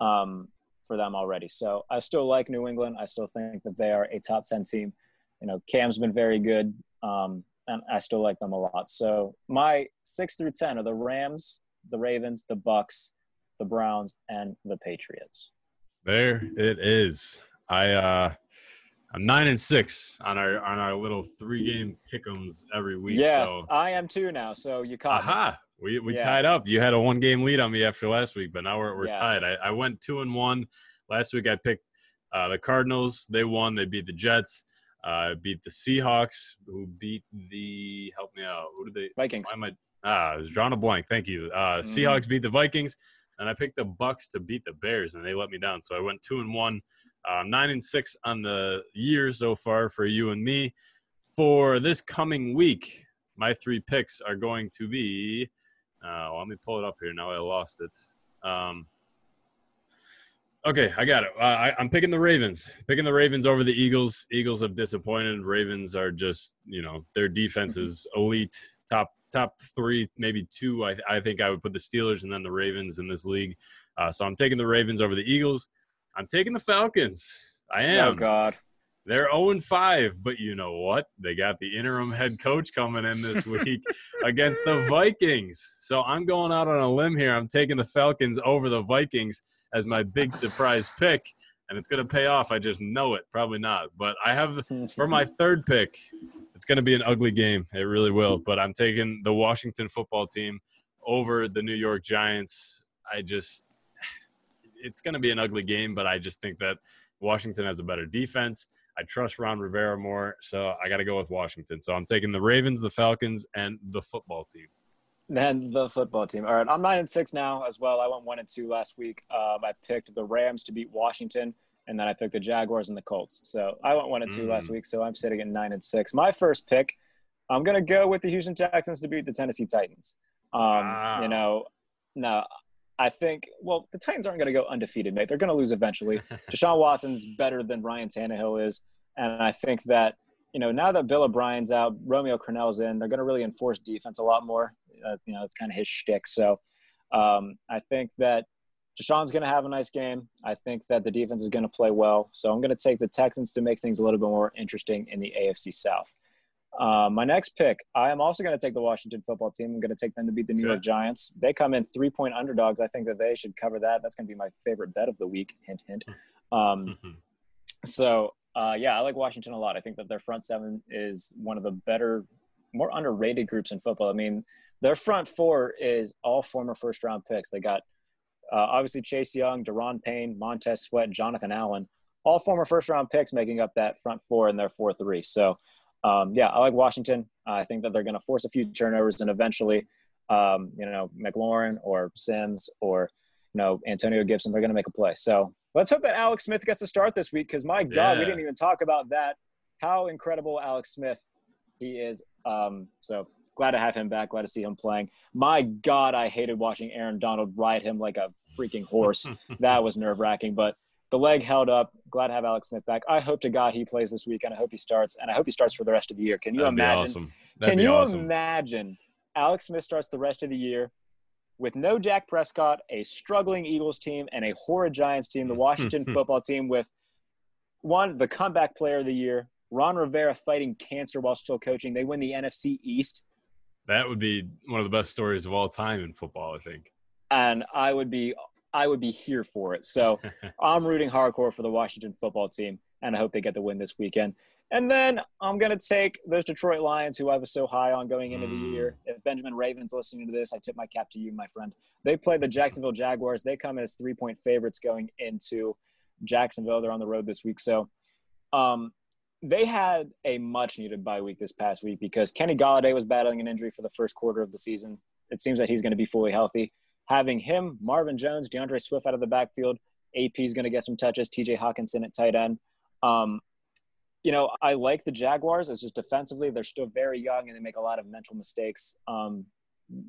A: um, for them already. So I still like New England. I still think that they are a top 10 team. You know, Cam's been very good. Um, and I still like them a lot. So my six through 10 are the Rams, the Ravens, the Bucs, the Browns, and the Patriots.
C: There it is. I uh I'm nine and six on our on our little three game pickums every week.
A: yeah,
C: So
A: I am too now. So you caught me.
C: aha. We we
A: Yeah.
C: tied up. You had a one game lead on me after last week, but now we're we're
A: Yeah.
C: tied. I, I went two and one. Last week I picked uh, the Cardinals. They won. They beat the Jets. Uh, beat the Seahawks, who beat the help me out. Who did they?
A: Vikings.
C: Why am I? Ah, I was drawing a blank. Thank you. Uh,
A: Mhm.
C: Seahawks beat the Vikings, and I picked the Bucs to beat the Bears, and they let me down. So I went two and one, uh, nine and six on the year so far for you and me. For this coming week, my three picks are going to be. Uh, well, let me pull it up here. Now I lost it. Um, okay, I got it. Uh, I, I'm picking the Ravens. Picking the Ravens over the Eagles. Eagles have disappointed. Ravens are just, you know, their defense is elite. Top top three, maybe two. I, I think I would put the Steelers and then the Ravens in this league. Uh, so I'm taking the Ravens over the Eagles. I'm taking the Falcons. I oh, am.
A: Oh God.
C: They're 0 5, but you know what? They got the interim head coach coming in this week against the Vikings. So I'm going out on a limb here. I'm taking the Falcons over the Vikings as my big surprise pick, and it's going to pay off. I just know it. Probably not. But I have for my third pick, it's going to be an ugly game. It really will. But I'm taking the Washington football team over the New York Giants. I just, it's going to be an ugly game, but I just think that Washington has a better defense. I trust Ron Rivera more, so I got to go with Washington. So I'm taking the Ravens, the Falcons, and the football team.
A: Then the football team. All right, I'm nine and six now as well. I went one and two last week. Um, I picked the Rams to beat Washington, and then I picked the Jaguars and the Colts. So I went one and two last
C: Mm.
A: week. So I'm sitting at nine and six. My first pick, I'm gonna go with the Houston Texans to beat the Tennessee Titans. Um,
C: Wow.
A: You know, no, I think. Well, the Titans aren't gonna go undefeated, mate. They're gonna lose eventually. Deshaun Watson's better than Ryan Tannehill is, and I think that you know now that Bill O'Brien's out, Romeo Crennel's in, they're going to really enforce defense a lot more. Uh, you know, it's kind of his shtick. So um, I think that Deshaun's going to have a nice game. I think that the defense is going to play well. So I'm going to take the Texans to make things a little bit more interesting in the AFC South. Uh, my next pick, I am also going to take the Washington football team. I'm going to take them to beat the New
C: Okay.
A: York Giants. They come in three point underdogs. I think that they should cover that. That's going to be my favorite bet of the week. Hint, hint. Um,
C: Mhm.
A: so, uh, yeah, I like Washington a lot. I think that their front seven is one of the better, more underrated groups in football. I mean, their front four is all former first round picks. They got uh, obviously Chase Young, Daron Payne, Montez Sweat, Jonathan Allen, all former first round picks making up that front four in their 4 3. So, um, yeah, I like Washington. I think that they're going to force a few turnovers and eventually, um, you know, McLaurin or Sims or, you know, Antonio Gibson, they're going to make a play. So let's hope that Alex Smith gets a start this week because, my God, we didn't even talk about that. How incredible Alex Smith he is. Um, so glad to have him back. Glad to see him playing. My God, I hated watching Aaron Donald ride him like a freaking horse. that was nerve wracking, but the leg held up. Glad to have Alex Smith back. I hope to God he plays this week, and I hope he starts, and I hope he starts for the rest of the year. Can you
C: That'd be
A: imagine?
C: awesome. That'd
A: Can you
C: awesome.
A: imagine Alex Smith starts the rest of the year with no Dak Prescott, a struggling Eagles team, and a horrid Giants team, the Washington football team with one, the comeback player of the year, Ron Rivera fighting cancer while still coaching. They win the NFC East,
C: That would be one of the best stories of all time in football, I think.
A: and I would be I would be here for it. So I'm rooting hardcore for the Washington football team, and I hope they get the win this weekend. And then I'm going to take those Detroit Lions, who I was so high on going into
C: Mm.
A: the year. If Benjamin Raven's listening to this, I tip my cap to you, my friend. They play the Jacksonville Jaguars. They come as three point favorites going into Jacksonville. They're on the road this week. So um, they had a much needed bye week this past week because Kenny Golladay was battling an injury for the first quarter of the season. It seems that he's going to be fully healthy. Having him, Marvin Jones, D'Andre Swift out of the backfield, AP is going to get some touches, TJ Hockenson at tight end. Um, you know, I like the Jaguars. It's just defensively, they're still very young and they make a lot of mental mistakes. Um,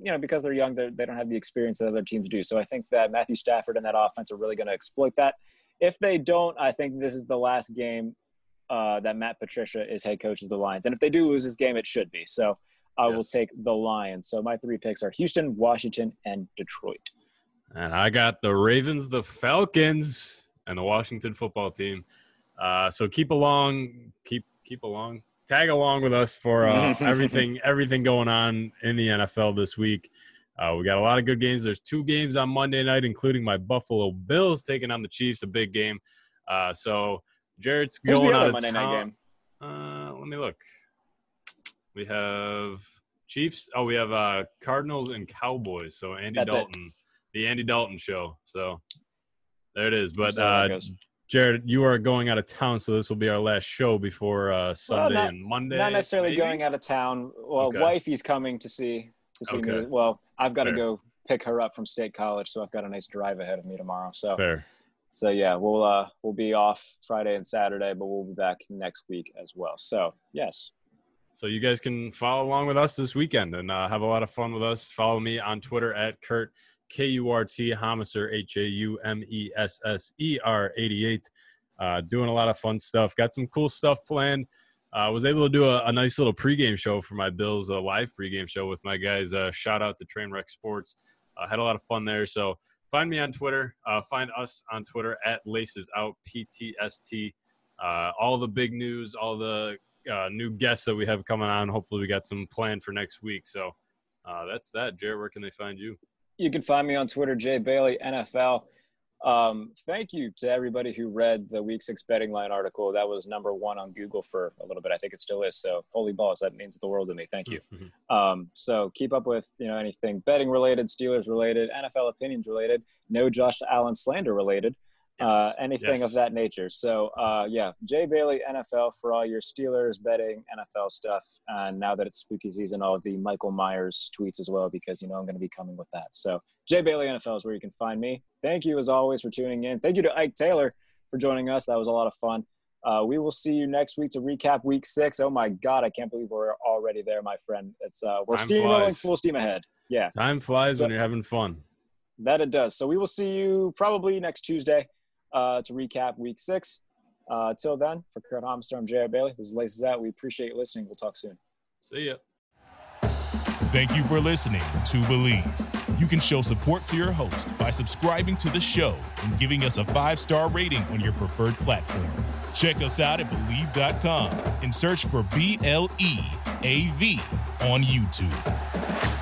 A: you know, because they're young, they're, they don't have the experience that other teams do. So I think that Matthew Stafford and that offense are really going to exploit that. If they don't, I think this is the last game uh, that Matt Patricia is head coach of the Lions. And if they do lose this game, it should be. So I will take the Lions. So my three picks are Houston, Washington, and Detroit.
C: And I got the Ravens, the Falcons, and the Washington football team. Uh, so keep along, keep keep along, tag along with us for uh, everything everything going on in the NFL this week. Uh, we got a lot of good games. There's two games on Monday night, including my Buffalo Bills taking on the Chiefs, a big game. Uh, so Jared's
A: Who's
C: going of
A: Monday
C: town.
A: night game?
C: Uh, let me look. We have Chiefs. Oh, we have uh, Cardinals and Cowboys. So Andy
A: That's it.
C: Dalton, the Andy Dalton show. So there it is. But uh. Jared, you are going out of town, so this will be our last show before uh, Sunday
A: not-
C: and Monday.
A: Not necessarily
C: maybe?
A: going out of town. Well,
C: Okay.
A: wifey's coming to see to see me. Well, I've got to go pick her up from state college, so I've got a nice drive ahead of me tomorrow. So
C: Fair.
A: so yeah, we'll uh we'll be off Friday and Saturday, but we'll be back next week as well. So yes,
C: So you guys can follow along with us this weekend and uh, have a lot of fun with us. Follow me on Twitter at Kurt K U R T Haumesser H A U M E S S E R eighty eight. Uh, doing a lot of fun stuff. Got some cool stuff planned. uh, was able to do a, a nice little pregame show for my Bills, a live pregame show with my guys. Uh, shout out to Trainwreck Sports. Uh, had a lot of fun there. So find me on Twitter. Uh, find us on Twitter at Laces Out PTST. All the big news, all the uh, new guests that we have coming on. Hopefully, we got some planned for next week. So uh, that's that. Jared, where can they find you?
A: You can find me on Twitter, Jay Bailey NFL. Um, thank you to everybody who read the Week Six betting line article. That was number one on Google for a little bit. I think it still is. So holy balls, that means the world to me. Thank you. Um, so keep up with you know anything betting related, Steelers related, NFL opinions related, no Josh Allen slander related, uh,
C: Yes.
A: anything of that nature. So uh, yeah, Jay Bailey NFL for all your Steelers betting NFL stuff. And now that it's spooky season, all of the Michael Myers tweets as well because you know I'm going to be coming with that. So Jay Bailey NFL is where you can find me. Thank you as always for tuning in. Thank you to Ike Taylor for joining us. That was a lot of fun. Uh, we will see you next week to recap week six. Oh my God, I can't believe we're already there, my friend. It's uh, we're
C: Time
A: steamrolling
C: flies.
A: full steam ahead. Yeah,
C: Time flies
A: So-
C: when you're having fun.
A: that it does. So we will see you probably next Tuesday uh, to recap week six. Uh, till then, for Kurt Haumesser, I'm Jared Bailey. This is Laces Out. We appreciate you listening. We'll talk soon.
C: See ya.
D: Thank you for listening to Bleav. You can show support to your host by subscribing to the show and giving us a five star rating on your preferred platform. Check us out at Bleav.com and search for B L E A V on YouTube.